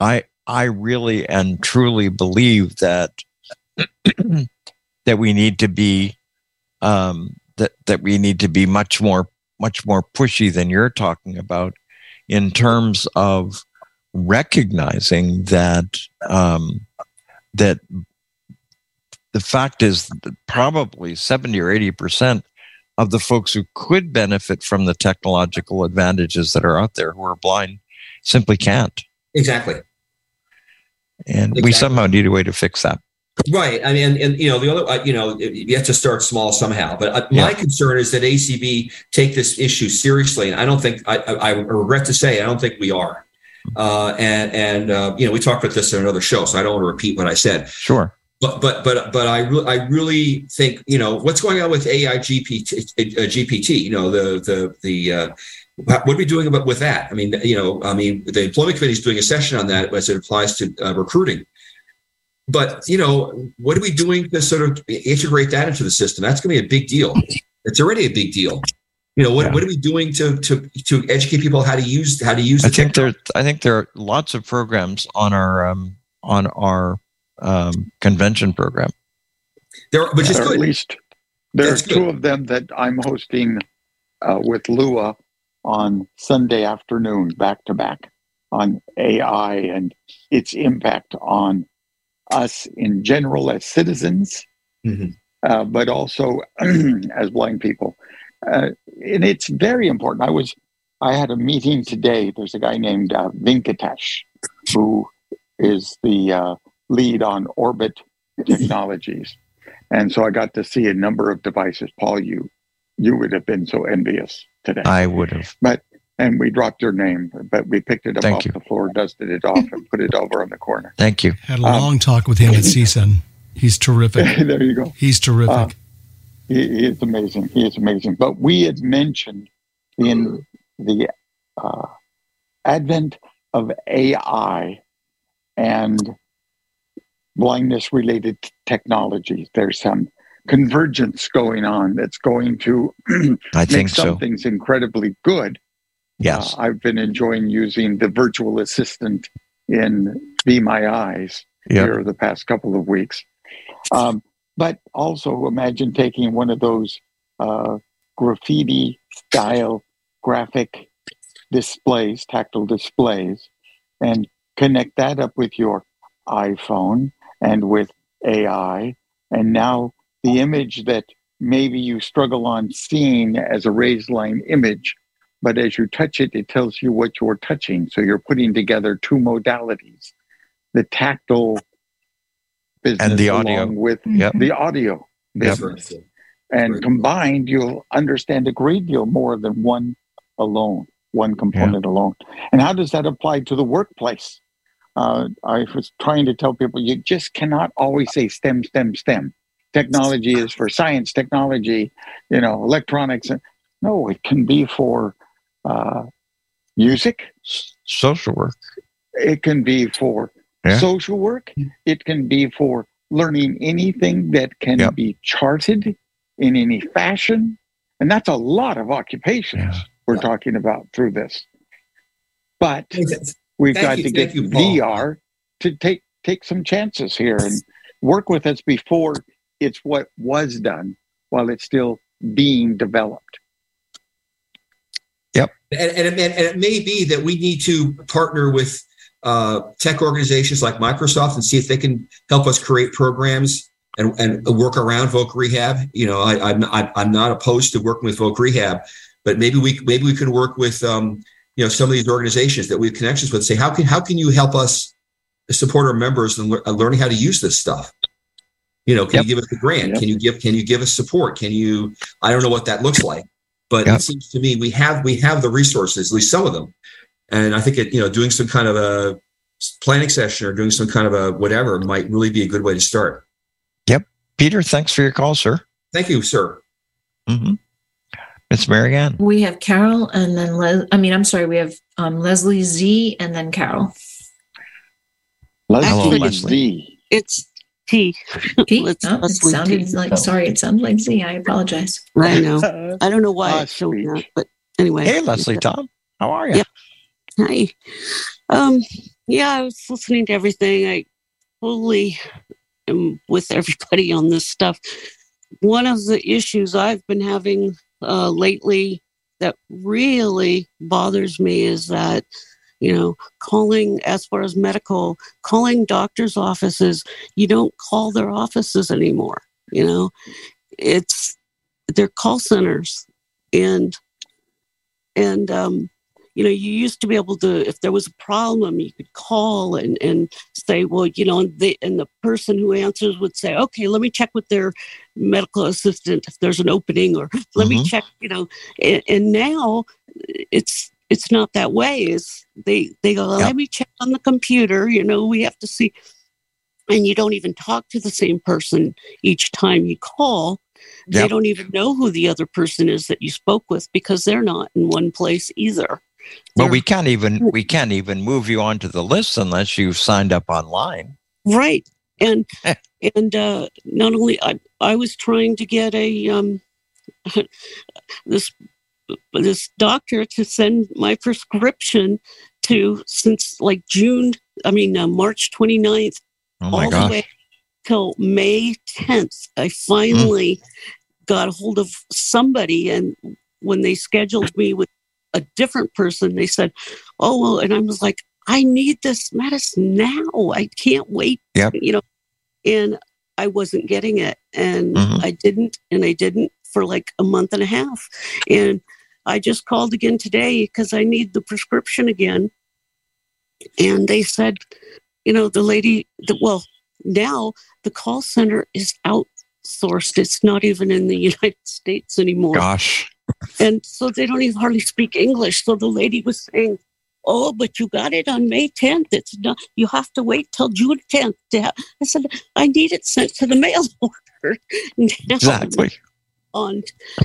i i really and truly believe that that we need to be um that that we need to be much more much more pushy than you're talking about in terms of recognizing that um, that the fact is that probably 70 or 80 percent of the folks who could benefit from the technological advantages that are out there who are blind simply can't exactly and exactly. we somehow need a way to fix that Right. I mean, and, and, you know, the other, uh, you know, you have to start small somehow. But uh, yeah. my concern is that ACB take this issue seriously, and I don't think I, I, regret to say I don't think we are. Uh, and and uh, you know, we talked about this in another show, so I don't want to repeat what I said. Sure. But but but but I re- I really think you know what's going on with AI GPT uh, GPT. You know the the the. Uh, what are we doing about with that? I mean, you know, I mean, the employment committee is doing a session on that as it applies to recruiting but you know, what are we doing to sort of integrate that into the system? That's going to be a big deal. It's already a big deal. You know, what, yeah. what are we doing to to to educate people how to use how to use? I think there I think there are lots of programs on our um, on our um, convention program. There, which is good. At least there's two of them that I'm hosting uh, with Lua on Sunday afternoon, back to back, on AI and its impact on us in general as citizens, mm-hmm. uh, but also as blind people. Uh, and it's very important. I was, I had a meeting today. There's a guy named uh, Venkatesh who is the uh, lead on Orbit Technologies, and so I got to see a number of devices. Paul, you you would have been so envious today. I would have. But and we dropped your name, but we picked it up Thank off you. the floor, dusted it off, and put it over on the corner. Thank you. Had a Um, long talk with him at CSUN. He's terrific. there you go. He's terrific. Uh, he, he is amazing. He is amazing. But we had mentioned in the uh, advent of AI and blindness related technologies, there's some convergence going on that's going to I make some so. things incredibly good. Yes. Uh, I've been enjoying using the virtual assistant in Be My Eyes Yep. here the past couple of weeks. Um, but also imagine taking one of those uh, Graphiti style graphic displays, tactile displays, and connect that up with your iPhone and with AI. And now the image that maybe you struggle on seeing as a raised line image, but as you touch it, it tells you what you're touching. So you're putting together two modalities the tactile business And the audio. along with Yep. the audio Yep. business. And combined, you'll understand a great deal more than one alone, one component alone. And how does that apply to the workplace? Uh, I was trying to tell people you just cannot always say STEM, STEM, STEM. Technology is for science, technology, you know, electronics. No, it can be for uh, music, Social work. it can be for Yeah. social work. It can be for learning anything that can Yep. be charted in any fashion. And that's a lot of occupations we're talking about through this. But we've Thank got you, to get you, VR to take take some chances here and work with us before it's what was done while it's still being developed. Yep. And, and, it, and it may be that we need to partner with uh, tech organizations like Microsoft and see if they can help us create programs and, and work around Voc Rehab. You know, I, I'm, I'm I'm not opposed to working with Voc Rehab, but maybe we maybe we can work with um, you know some of these organizations that we have connections with. Say how can how can you help us support our members in lear- uh, learning how to use this stuff? You know, can you give us a grant? Yep. Can you give can you give us support? Can you? I don't know what that looks like, but Yep. it seems to me we have we have the resources, at least some of them. And I think it, you know, doing some kind of a planning session or doing some kind of a whatever might really be a good way to start. Yep. Peter, thanks for your call, sir. Thank you, sir. Mm-hmm. Miss Marianne. We have Carol and then Les- I mean, I'm sorry, we have um, Leslie Z and then Carol. Leslie Hello, Leslie. Z. It's T. Pete? Let's- Oh, it sounded T. like sorry, it sounded like Z. I apologize. I know. I don't know why it's showing sweet. that, but anyway. Hey, Leslie Tom. How are you? Yep. Hi. Um, yeah, I was listening to everything. I totally am with everybody on this stuff. One of the issues I've been having uh, lately that really bothers me is that, you know, calling as far as medical, calling doctors' offices, you don't call their offices anymore. You know, it's they're call centers and and um you know you used to be able to if there was a problem you could call and and say well you know and, they, and the person who answers would say okay let me check with their medical assistant if there's an opening or let me Mhm. check you know. And, and now it's it's not that way. Is they they go Yep. let me check on the computer you know we have to see. And you don't even talk to the same person each time you call. They don't even know who the other person is that you spoke with because they're not in one place either But we can't even we can't even move you onto the list unless you've signed up online. right and and uh not only i i was trying to get a um this this doctor to send my prescription to since like june i mean uh, march 29th Oh my all the way till May 10th. I finally got a hold of somebody, and when they scheduled me with a different person, they said, "Oh well," and I was like, "I need this medicine now. I can't wait." Yep. You know, and I wasn't getting it. And Mhm. I didn't, and I didn't for like a month and a half. And I just called again today because I need the prescription again. And they said, you know, the lady, the, well, now the call center is outsourced. It's not even in the United States anymore. Gosh. And so they don't even hardly speak English. So the lady was saying, Oh, but you got it on May 10th. It's not, you have to wait till June 10th to have. I said, I need it sent to the mail order. now." Exactly. On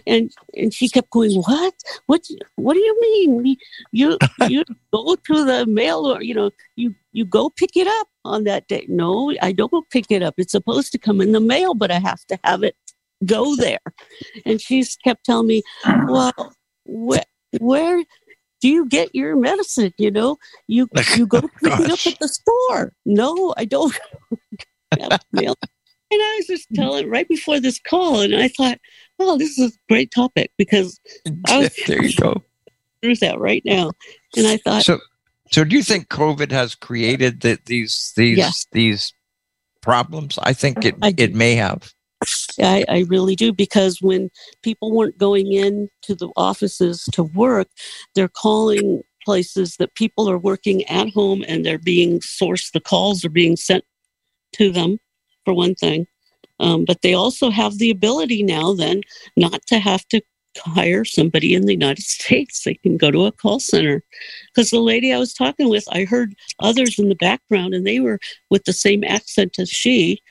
and and she kept going, What? What what do you mean? You you go to the mail or you know, you you go pick it up on that day. No, I don't go pick it up. It's supposed to come in the mail, but I have to have it go there. And she's kept telling me, Well, where where do you get your medicine? You know, you you go pick it up at the store. No, I don't. And I was just telling right before this call, and I thought, oh, this is a great topic because I was there you go. through that right now. And I thought, So, so do you think COVID has created the, these these Yes. these problems? I think it I it may have. I, I really do because when people weren't going in to the offices to work, they're calling places that people are working at home and they're being sourced. The calls are being sent to them, for one thing. Um, but they also have the ability now then not to have to hire somebody in the United States. They can go to a call center. Because the lady I was talking with, I heard others in the background and they were with the same accent as she.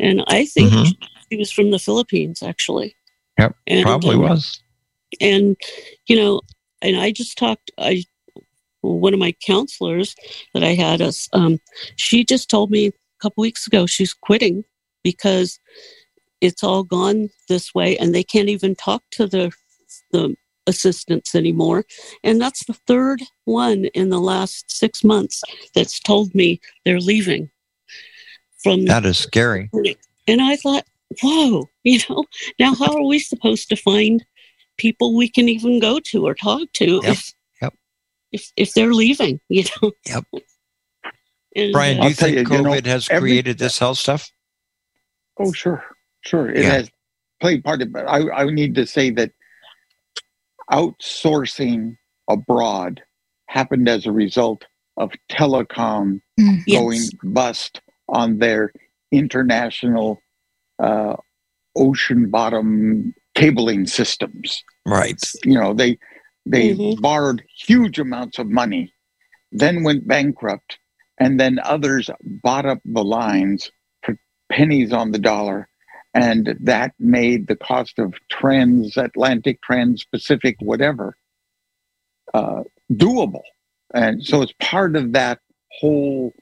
And I think Mhm. She was from the Philippines, actually. Yep, And, probably um, was. And, you know, and I just talked, I, one of my counselors that I had us, um, she just told me a couple weeks ago she's quitting because it's all gone this way and they can't even talk to the, the assistants anymore. And that's the third one in the last six months that's told me they're leaving from That is scary. and I thought, whoa, you know, now how are we supposed to find people we can even go to or talk to Yep, if, yep. if if they're leaving, you know? Yep. And, Brian, do you I'll think you, you know, COVID has every- created this health stuff? Oh, sure, sure. It Yeah. has played part of it. I, I need to say that outsourcing abroad happened as a result of telecom Mm. going Yes. bust on their international uh, ocean bottom cabling systems. Right. You know, they they Mhm. borrowed huge amounts of money, then went bankrupt, and then others bought up the lines for pennies on the dollar. And that made the cost of transatlantic, trans-Pacific, whatever, uh, doable. And so it's part of that whole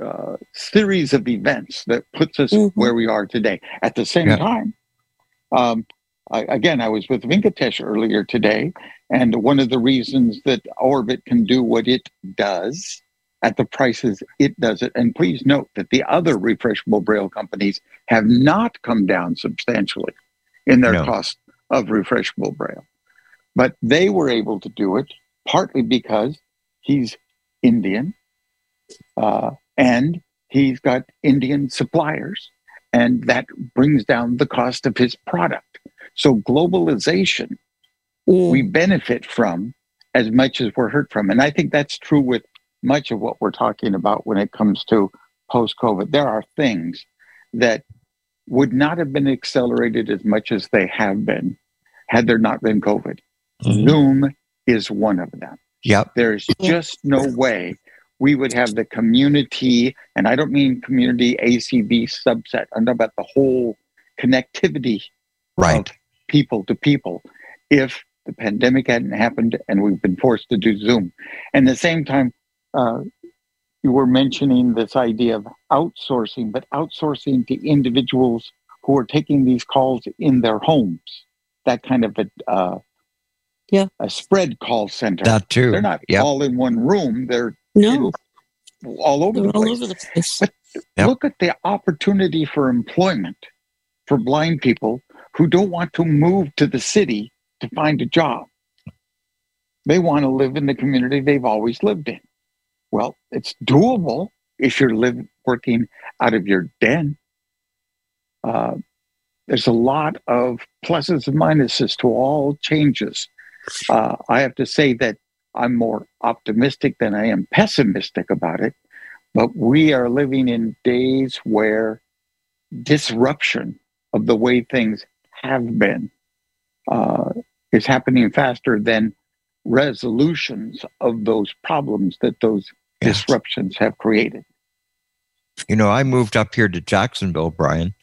uh, series of events that puts us Mhm. where we are today. At the same Yeah. time, um, I, again, I was with Venkatesh earlier today, and one of the reasons that Orbit can do what it does at the prices it does it, and please note that the other refreshable braille companies have not come down substantially in their No. cost of refreshable braille, but they were able to do it partly because he's Indian, uh, and he's got Indian suppliers, and that brings down the cost of his product. So globalization mm, we benefit from as much as we're hurt from. And I think that's true with much of what we're talking about when it comes to post COVID. There are things that would not have been accelerated as much as they have been had there not been COVID. Mhm. Zoom is one of them. Yep. There's just no way we would have the community, and I don't mean community ACB subset, I'm talking about the whole connectivity Right. of people to people if the pandemic hadn't happened and we've been forced to do Zoom. And at the same time, uh, you were mentioning this idea of outsourcing, but outsourcing to individuals who are taking these calls in their homes. That kind of a uh, Yeah. a spread call center. That too. They're not Yep. all in one room. They're no, all over they're the all place. over the place. But Yep. look at the opportunity for employment for blind people who don't want to move to the city to find a job. They want to live in the community they've always lived in. Well, it's doable if you're live, working out of your den. Uh, there's a lot of pluses and minuses to all changes. Uh, I have to say that I'm more optimistic than I am pessimistic about it, but we are living in days where disruption of the way things have been uh, is happening faster than resolutions of those problems that those yes. disruptions have created. You know, I moved up here to Jacksonville, Brian,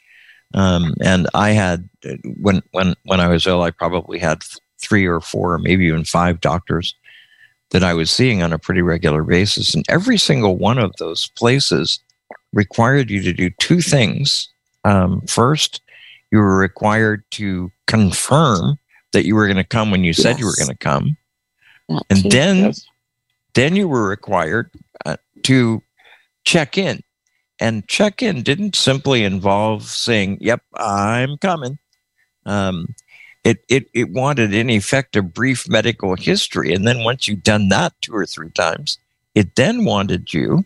um, and I had when when when I was ill, I probably had three or four, maybe even five doctors that I was seeing on a pretty regular basis, and every single one of those places required you to do two things. Um, first, you were required to confirm that you were going to come when you said yes. you were going to come, and too. then yes. then you were required uh, to check in and check in didn't simply involve saying, Yep, I'm coming. Um, it, it, it wanted, in effect, a brief medical history. And then once you'd done that two or three times, it then wanted you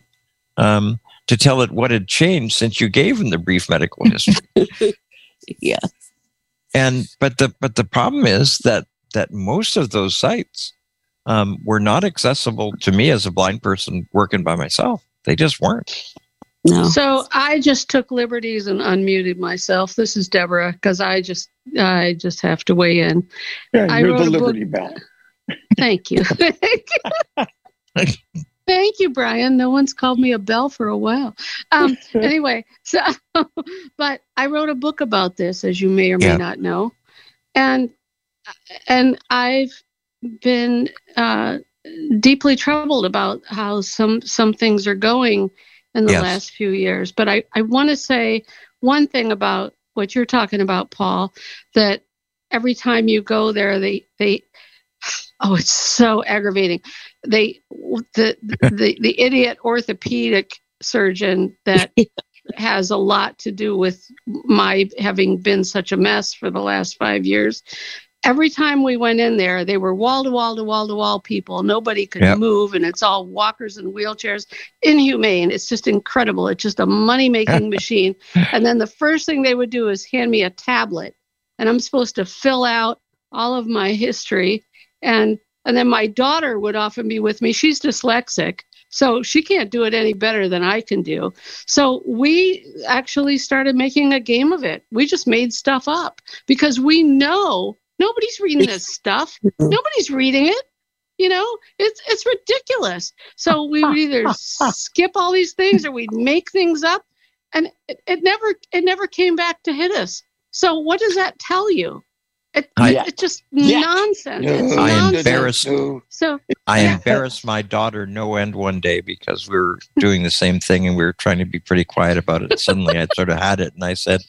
um, to tell it what had changed since you gave them the brief medical history. yeah. And but the but the problem is that that most of those sites um, were not accessible to me as a blind person working by myself. They just weren't. No. So I just took liberties and unmuted myself. This is Deborah because I just I just have to weigh in. Yeah, I you're the Liberty Bell. Thank you. Thank you, Brian. No one's called me a bell for a while. Um, anyway, so but I wrote a book about this, as you may or may yeah. not know, and and I've been uh, deeply troubled about how some some things are going in the yes. last few years. But I, I want to say one thing about what you're talking about, Paul, that every time you go there, they, they, oh, it's so aggravating. They, the, the, the idiot orthopedic surgeon that has a lot to do with my having been such a mess for the last five years every time we went in there, they were wall to wall to wall to wall people. Nobody could yep. move, and it's all walkers and wheelchairs. Inhumane. It's just incredible. It's just a money making machine. And then the first thing they would do is hand me a tablet, and I'm supposed to fill out all of my history. And and then my daughter would often be with me. She's dyslexic. So she can't do it any better than I can do. So we actually started making a game of it. We just made stuff up because we know Nobody's reading this stuff. Nobody's reading it. You know, it's it's ridiculous. So we would either skip all these things or we'd make things up, and it, it never it never came back to hit us. So what does that tell you? It, I, it's just yeah. nonsense. It's I nonsense. embarrassed. So I embarrassed my daughter no end one day because we were doing the same thing and we were trying to be pretty quiet about it. Suddenly, I sort of had it, and I said,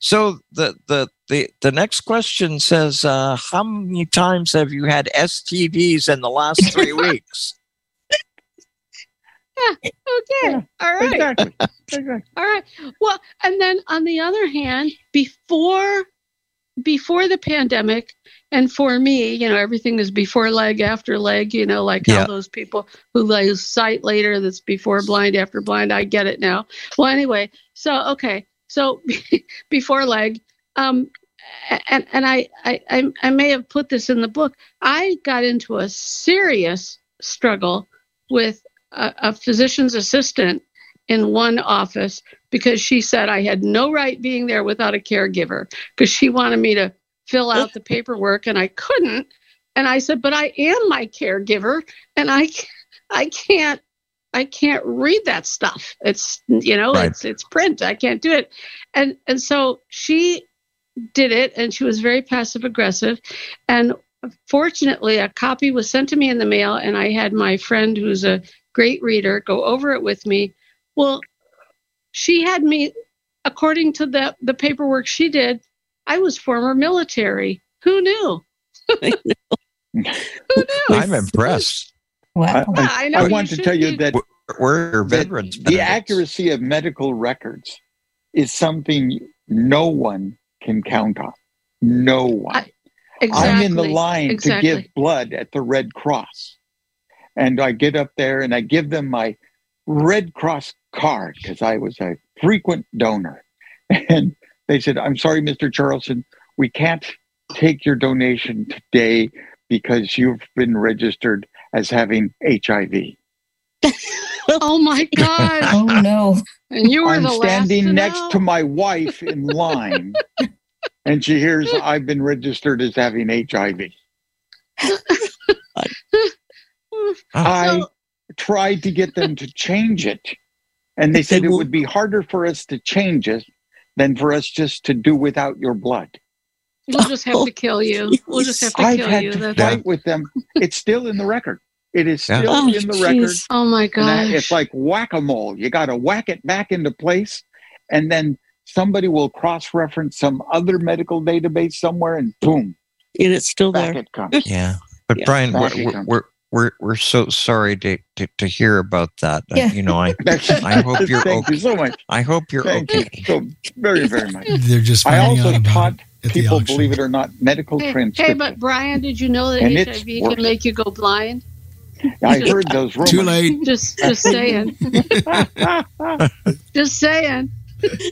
so the the the, the next question says, uh, how many times have you had STDs in the last three weeks? Yeah, okay. Yeah, All right. Exactly. exactly. All right. Well, and then on the other hand, before before the pandemic, and for me, you know, everything is before leg, after leg, you know, like yeah. how those people who lose sight later, that's before blind, after blind. I get it now. Well, anyway, so okay. So before leg, um, and and I, I I may have put this in the book. I got into a serious struggle with a, a physician's assistant in one office because she said I had no right being there without a caregiver because she wanted me to fill out the paperwork and I couldn't. And I said, but I am my caregiver and I I can't I can't read that stuff. It's you know, right. it's it's print. I can't do it. And and so she did it and she was very passive aggressive and fortunately a copy was sent to me in the mail and I had my friend who's a great reader go over it with me. Well, she had me according to the the paperwork she did, I was former military. Who knew? Who knew? I'm impressed. Wow. I, I, I, know I want to tell you that we're veterans. The accuracy of medical records is something no one can count on. No one. exactly, I'm in the line exactly. to give blood at the Red Cross. And I get up there and I give them my Red Cross card because I was a frequent donor. And they said, I'm sorry, Mr. Charlson, we can't take your donation today because you've been registered as having HIV. oh my God. oh no. And you were I'm standing next know. to my wife in line, and she hears I've been registered as having HIV. I tried to get them to change it, and they said it would be harder for us to change it than for us just to do without your blood. We'll just have to kill you. We'll just have to I've kill had you. to That's- fight with them. It's still in the record. It is Yeah. still Oh, in the record. Oh my And I- gosh. It's like whack a mole. You got to whack it back into place, and then somebody will cross reference some other medical database somewhere, and boom, and it's still back there. it comes. Yeah. But Yeah. Brian, we're, we're, we're we're we're so sorry to, to, to hear about that. Uh, you know, I I hope you're Thank okay. you so much. I hope you're Thank okay. you so very, very much. They're just I finding also out taught it at the people, believe it or not, medical Hey, transcription. hey, but Brian, did you know that And HIV can make you go blind? I heard those rumors. Too late. Just, just saying. just saying.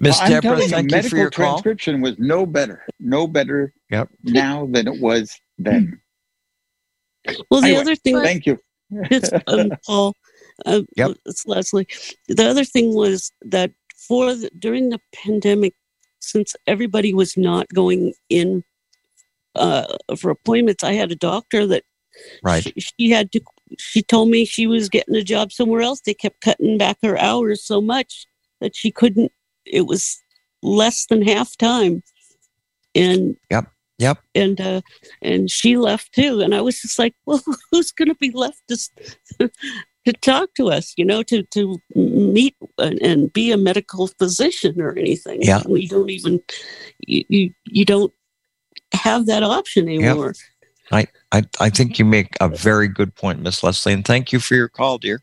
Miss I'm Deborah, telling you, thank you medical for your call. transcription was no better, no better Yep. now than it was then. Well, the Anyway, other thing, Thank you. it's um, Paul, uh, Yep. it's Leslie. The other thing was that for the, during the pandemic, since everybody was not going in uh, for appointments, I had a doctor that Right. she, she had to. She told me she was getting a job somewhere else. They kept cutting back her hours so much that she couldn't. It was less than half time, and Yep. Yep. and uh and she left too and i was just like well who's going to be left to to talk to us you know to to meet and, and be a medical physician or anything Yeah. we don't even you you, you don't have that option anymore I, I I think you make a very good point, Miss Leslie, and thank you for your call, dear.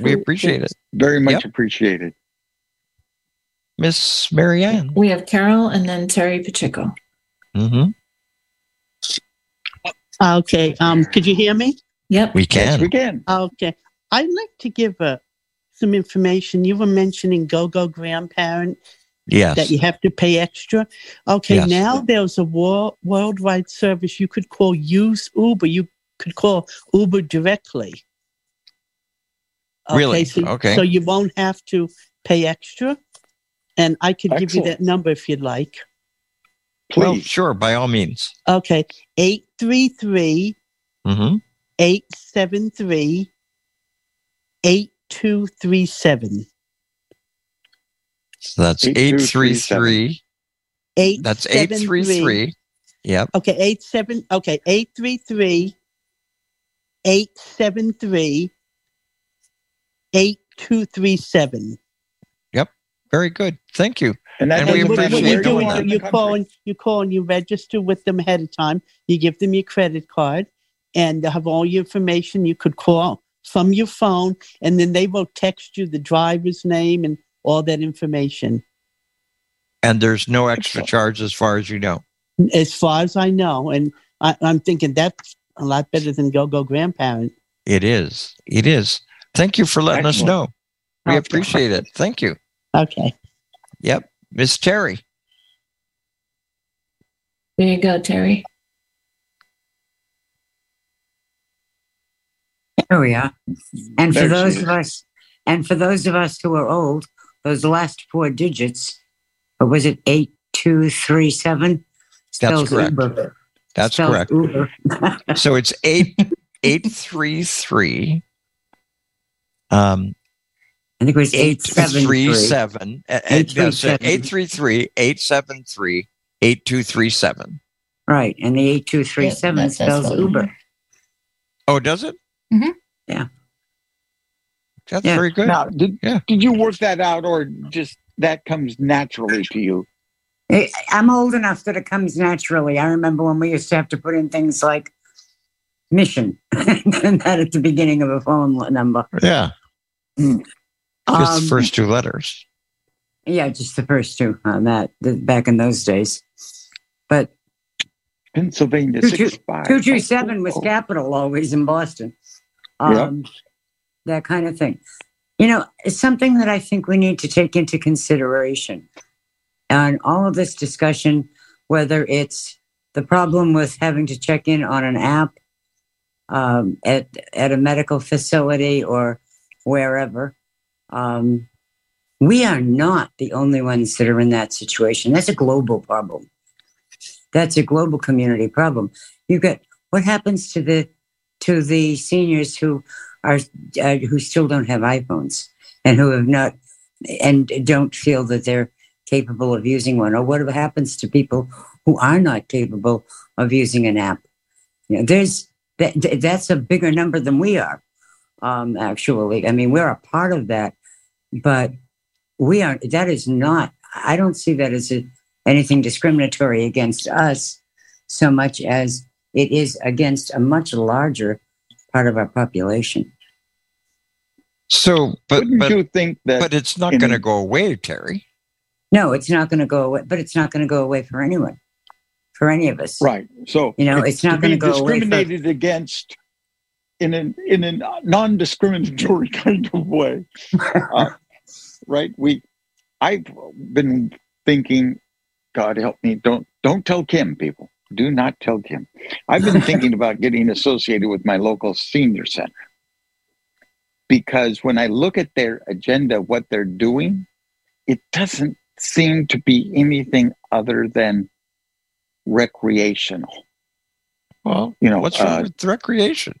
We appreciate it. Very much Yep. appreciated. Miss Marianne. We have Carol and then Terry Pacheco. Mm-hmm. Okay. Um, could you hear me? Yep. We can. Yes, we can. Okay. I'd like to give uh, some information. You were mentioning Go Go Grandparent Yes. that you have to pay extra. Okay. Yes. Now there's a wor- worldwide service you could call Use Uber. You could call Uber directly. Really? So, Okay. So you won't have to pay extra. And I could give you that number if you'd like. Well, Please. sure, by all means. Okay. 833 Mm-hmm. 873 8237. So that's eight three three. Eight That's 833. Yep. Okay, eight seven. Okay, eight three three. Eight seven three. Eight two three seven. Yep. Very good. Thank you. And that And we what, appreciate you where you doing that. you call and you call and you register with them ahead of time. You give them your credit card, and they have all your information. You could call from your phone, and then they will text you the driver's name and all that information. And there's no extra charge as far as you know. as far as I know. And I, I'm thinking that's a lot better than Go Go Grandparent. It is. It is. Thank you for letting us know. We Okay. appreciate it. Thank you. Okay. Yep. Miss Terry. There you go, Terry. There we are. And for There she those is. of us, and for those of us who are old, those last four digits, or was it eight two three seven? That's correct. Uber. That's Spells correct. Uber. So it's eight eight three three. Um, I think it was eight eight seven three three. seven. uh, uh, Eight no, three so seven. eight three three eight seven three eight two three seven. Right, and the eight two three seven Yep, that's- that's spells Uber. Oh, does it? Mhm. Yeah. That's Yeah. very good. Now, did Yeah. did you work that out, or just that comes naturally to you? I- I'm old enough that it comes naturally. I remember when we used to have to put in things like mission and that at the beginning of a phone number. Yeah. Just Um, the first two letters. Yeah, just the first two on that the, back in those days. But Pennsylvania Two two- six five. 227 was capital always in Boston. Yep. That kind of thing. You know, it's something that I think we need to take into consideration. And all of this discussion, whether it's the problem with having to check in on an app um, at at a medical facility or wherever, um, we are not the only ones that are in that situation. That's a global problem. That's a global community problem. You get what happens to the to the seniors who are uh, who still don't have iPhones and who have not and don't feel that they're capable of using one, or what happens to people who are not capable of using an app. You know, there's that, that's a bigger number than we are. Um, actually, I mean, we're a part of that, but we are. That is not. I don't see that as a, anything discriminatory against us, so much as it is against a much larger part of our population. So, but Wouldn't but, you think that? but it's not going to go away, Terry. No, it's not going to go away, but it's not going to go away for anyone, for any of us. Right. So You know, it's not to gonna go away for- discriminated against in an in a non-discriminatory kind of way. Uh, right. We, I've been thinking, God help me, don't don't tell Kim, people. Do not tell Kim. I've been thinking about getting associated with my local senior center because when I look at their agenda, what they're doing, it doesn't seem to be anything other than recreational. Well, you know, what's wrong uh, with recreation?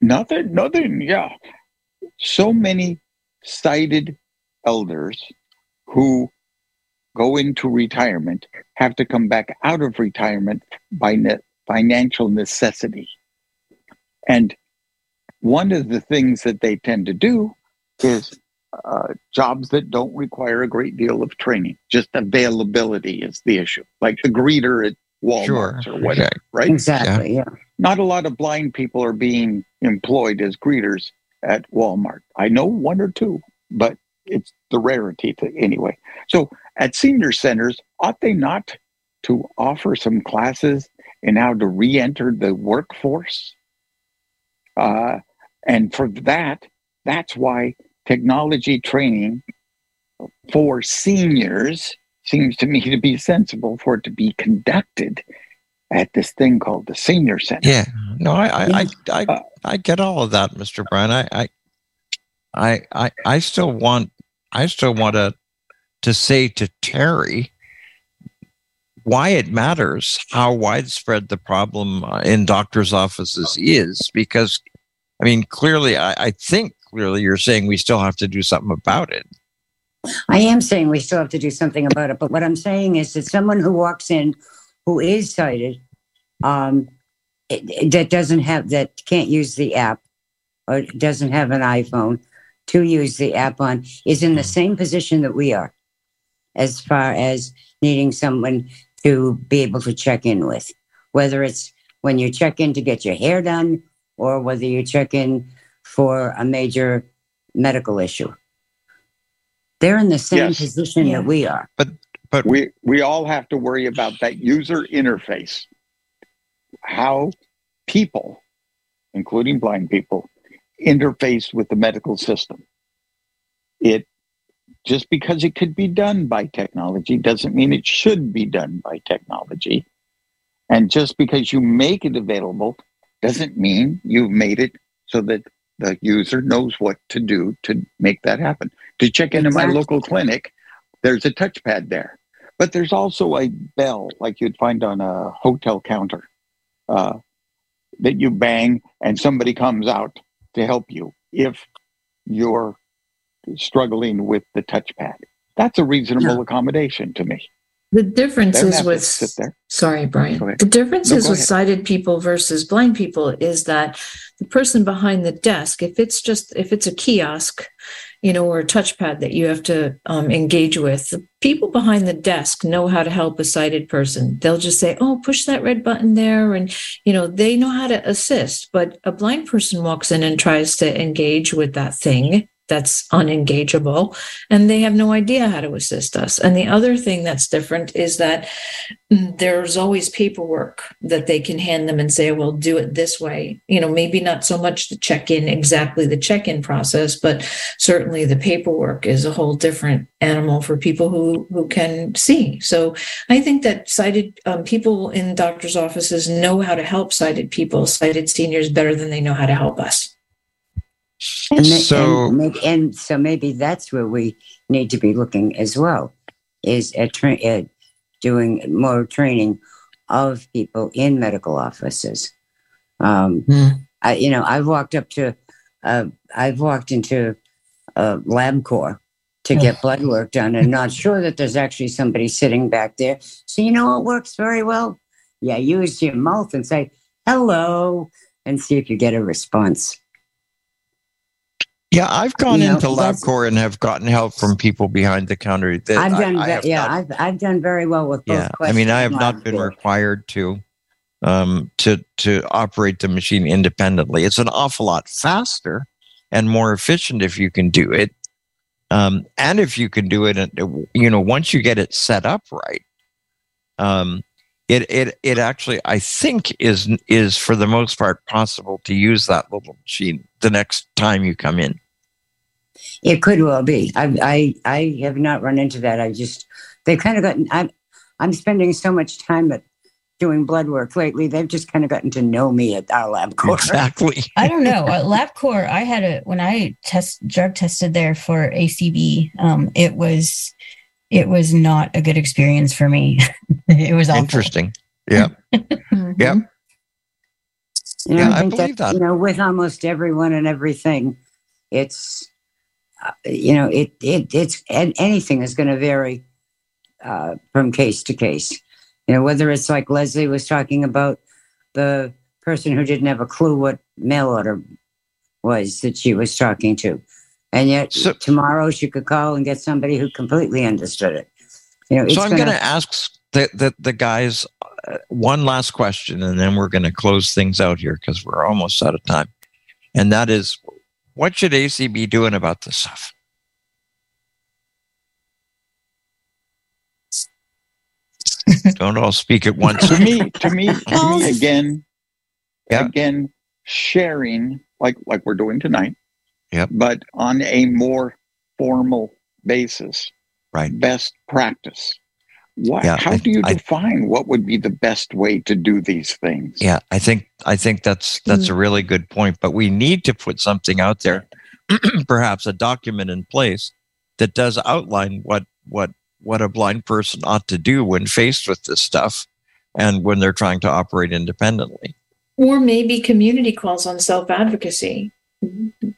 Nothing, nothing. Yeah. So many sighted elders who go into retirement have to come back out of retirement by ne- financial necessity. And one of the things that they tend to do is uh, jobs that don't require a great deal of training. Just availability is the issue, like the greeter at Walmart Sure. or whatever, Okay. right? Exactly. Yeah. Not a lot of blind people are being employed as greeters at Walmart. I know one or two, but it's the rarity to, anyway. So at senior centers, ought they not to offer some classes in how to re-enter the workforce? Uh, and for that, that's why technology training for seniors seems to me to be sensible for it to be conducted at this thing called the senior center. Yeah. No, I I, I, I, I get all of that, Mr. Brian. I, I I I I still want I still want to to say to Terry why it matters how widespread the problem uh, in doctors' offices is because I mean clearly I, I think clearly you're saying we still have to do something about it. I am saying we still have to do something about it. But what I'm saying is that someone who walks in who is sighted, um, that doesn't have, that can't use the app or doesn't have an iPhone to use the app on is in the same position that we are as far as needing someone to be able to check in with, whether it's when you check in to get your hair done or whether you check in for a major medical issue. They're in the same Yes. position that we are. But but we we all have to worry about that user interface. How people, including blind people, interface with the medical system. It just because it could be done by technology doesn't mean it should be done by technology. And just because you make it available doesn't mean you've made it so that the user knows what to do to make that happen. To check into my local clinic, there's a touchpad there, but there's also a bell like you'd find on a hotel counter uh, that you bang and somebody comes out to help you if you're struggling with the touchpad. That's a reasonable accommodation to me. The difference is with sorry, Brian. The difference No, is with ahead. sighted people versus blind people is that the person behind the desk, if it's just if it's a kiosk, you know, or a touchpad that you have to um, engage with, the people behind the desk know how to help a sighted person. They'll just say, "Oh, push that red button there," and you know they know how to assist. But a blind person walks in and tries to engage with that thing that's unengageable and they have no idea how to assist us. And the other thing that's different is that mm, there's always paperwork that they can hand them and say, well, do it this way. You know, maybe not so much the check in, exactly the check in process, but certainly the paperwork is a whole different animal for people who, who can see. So I think that sighted um, people in doctors' offices know how to help sighted people, sighted seniors better than they know how to help us. And, So- and, maybe- and so maybe that's where we need to be looking as well, is at, tra- at doing more training of people in medical offices. Um, I, you know, I've walked up to, uh, I've walked into a LabCorp to get blood work done and not sure that there's actually somebody sitting back there. So you know what works very well? Yeah, use your mouth and say hello and see if you get a response. Yeah, I've gone You know, into LabCorp and have gotten help from people behind the counter. that I've done, I ve- yeah, not- I've I've done very well with both. yeah. I mean, I have not been required to um, to to operate the machine independently. It's an awful lot faster and more efficient if you can do it, um, and if you can do it, and you know, once you get it set up right, um, it it it actually I think is is for the most part possible to use that little machine the next time you come in. It could well be. I I I have not run into that. I just they've kind of gotten. I'm I'm spending so much time at doing blood work lately. They've just kind of gotten to know me at our LabCorp. Exactly. I don't know. At LabCorp, I had a when I test drug tested there for ACB. Um, it was it was not a good experience for me. it was awful. Interesting. Yeah. yeah. You know, Yeah, I I believe that, that. you know, with almost everyone and everything, it's you know, it it it's and anything is going to vary uh, from case to case. You know, whether it's like Leslie was talking about the person who didn't have a clue what mail order was that she was talking to, and yet tomorrow she could call and get somebody who completely understood it. You know, so I'm going to ask the, the, the guys uh, one last question, and then we're going to close things out here because we're almost out of time. And that is, what should ACB doing about this stuff? Don't all speak at once. to me, to me, to me again, again, sharing like like we're doing tonight. Yep. But on a more formal basis. Right. Best practice. What? Yeah, how I- do you I- define what would be the best way to do these things? Yeah, I think I think that's that's a really good point. But we need to put something out there, perhaps a document in place that does outline what what what a blind person ought to do when faced with this stuff, and when they're trying to operate independently. Or maybe community calls on self advocacy.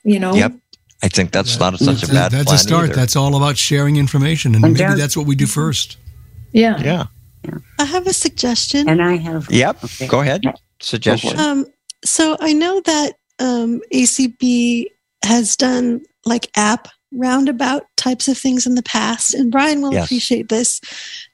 You know, Yep, I think that's not such a bad. Thing. That's plan a start. either. That's all about sharing information, and maybe that's what we do first. Yeah. Yeah. I have a suggestion. And I have. Yep. Go ahead. Suggestion. Um, so I know that um, ACB has done like app roundabout types of things in the past, and Brian will Yes. appreciate this.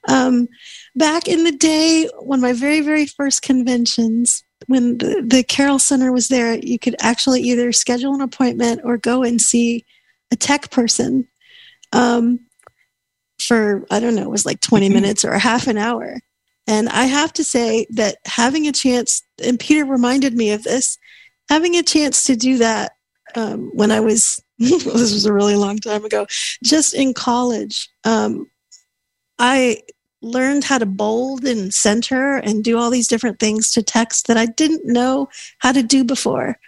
Um, back in the day, one of my very, very first conventions, when the, the Carroll Center was there, you could actually either schedule an appointment or go and see a tech person. Um, for I don't know, it was like 20 minutes or a half an hour. And I have to say that having a chance, and Peter reminded me of this, having a chance to do that um, when I was, this was a really long time ago, just in college, um, I learned how to bold and center and do all these different things to text that I didn't know how to do before.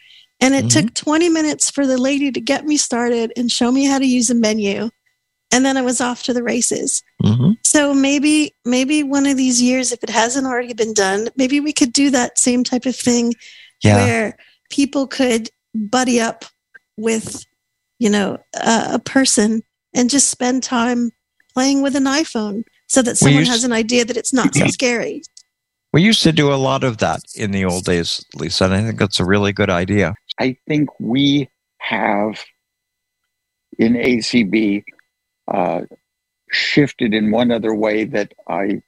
And it took 20 minutes for the lady to get me started and show me how to use a menu. And then I was off to the races. Mm-hmm. So maybe maybe one of these years, if it hasn't already been done, maybe we could do that same type of thing Yeah. where people could buddy up with, you know, a, a person and just spend time playing with an iPhone so that someone used- has an idea that it's not so scary. We used to do a lot of that in the old days, Lisa, and I think that's a really good idea. I think we have in ACB uh, shifted in one other way that I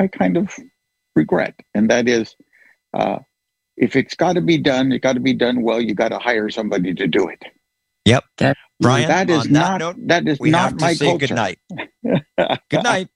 I kind of regret, and that is uh, if it's got to be done, it got to be done well. You got to hire somebody to do it. Yep. Brian, that is on not that note, that is we not have my to say culture. good night. good night.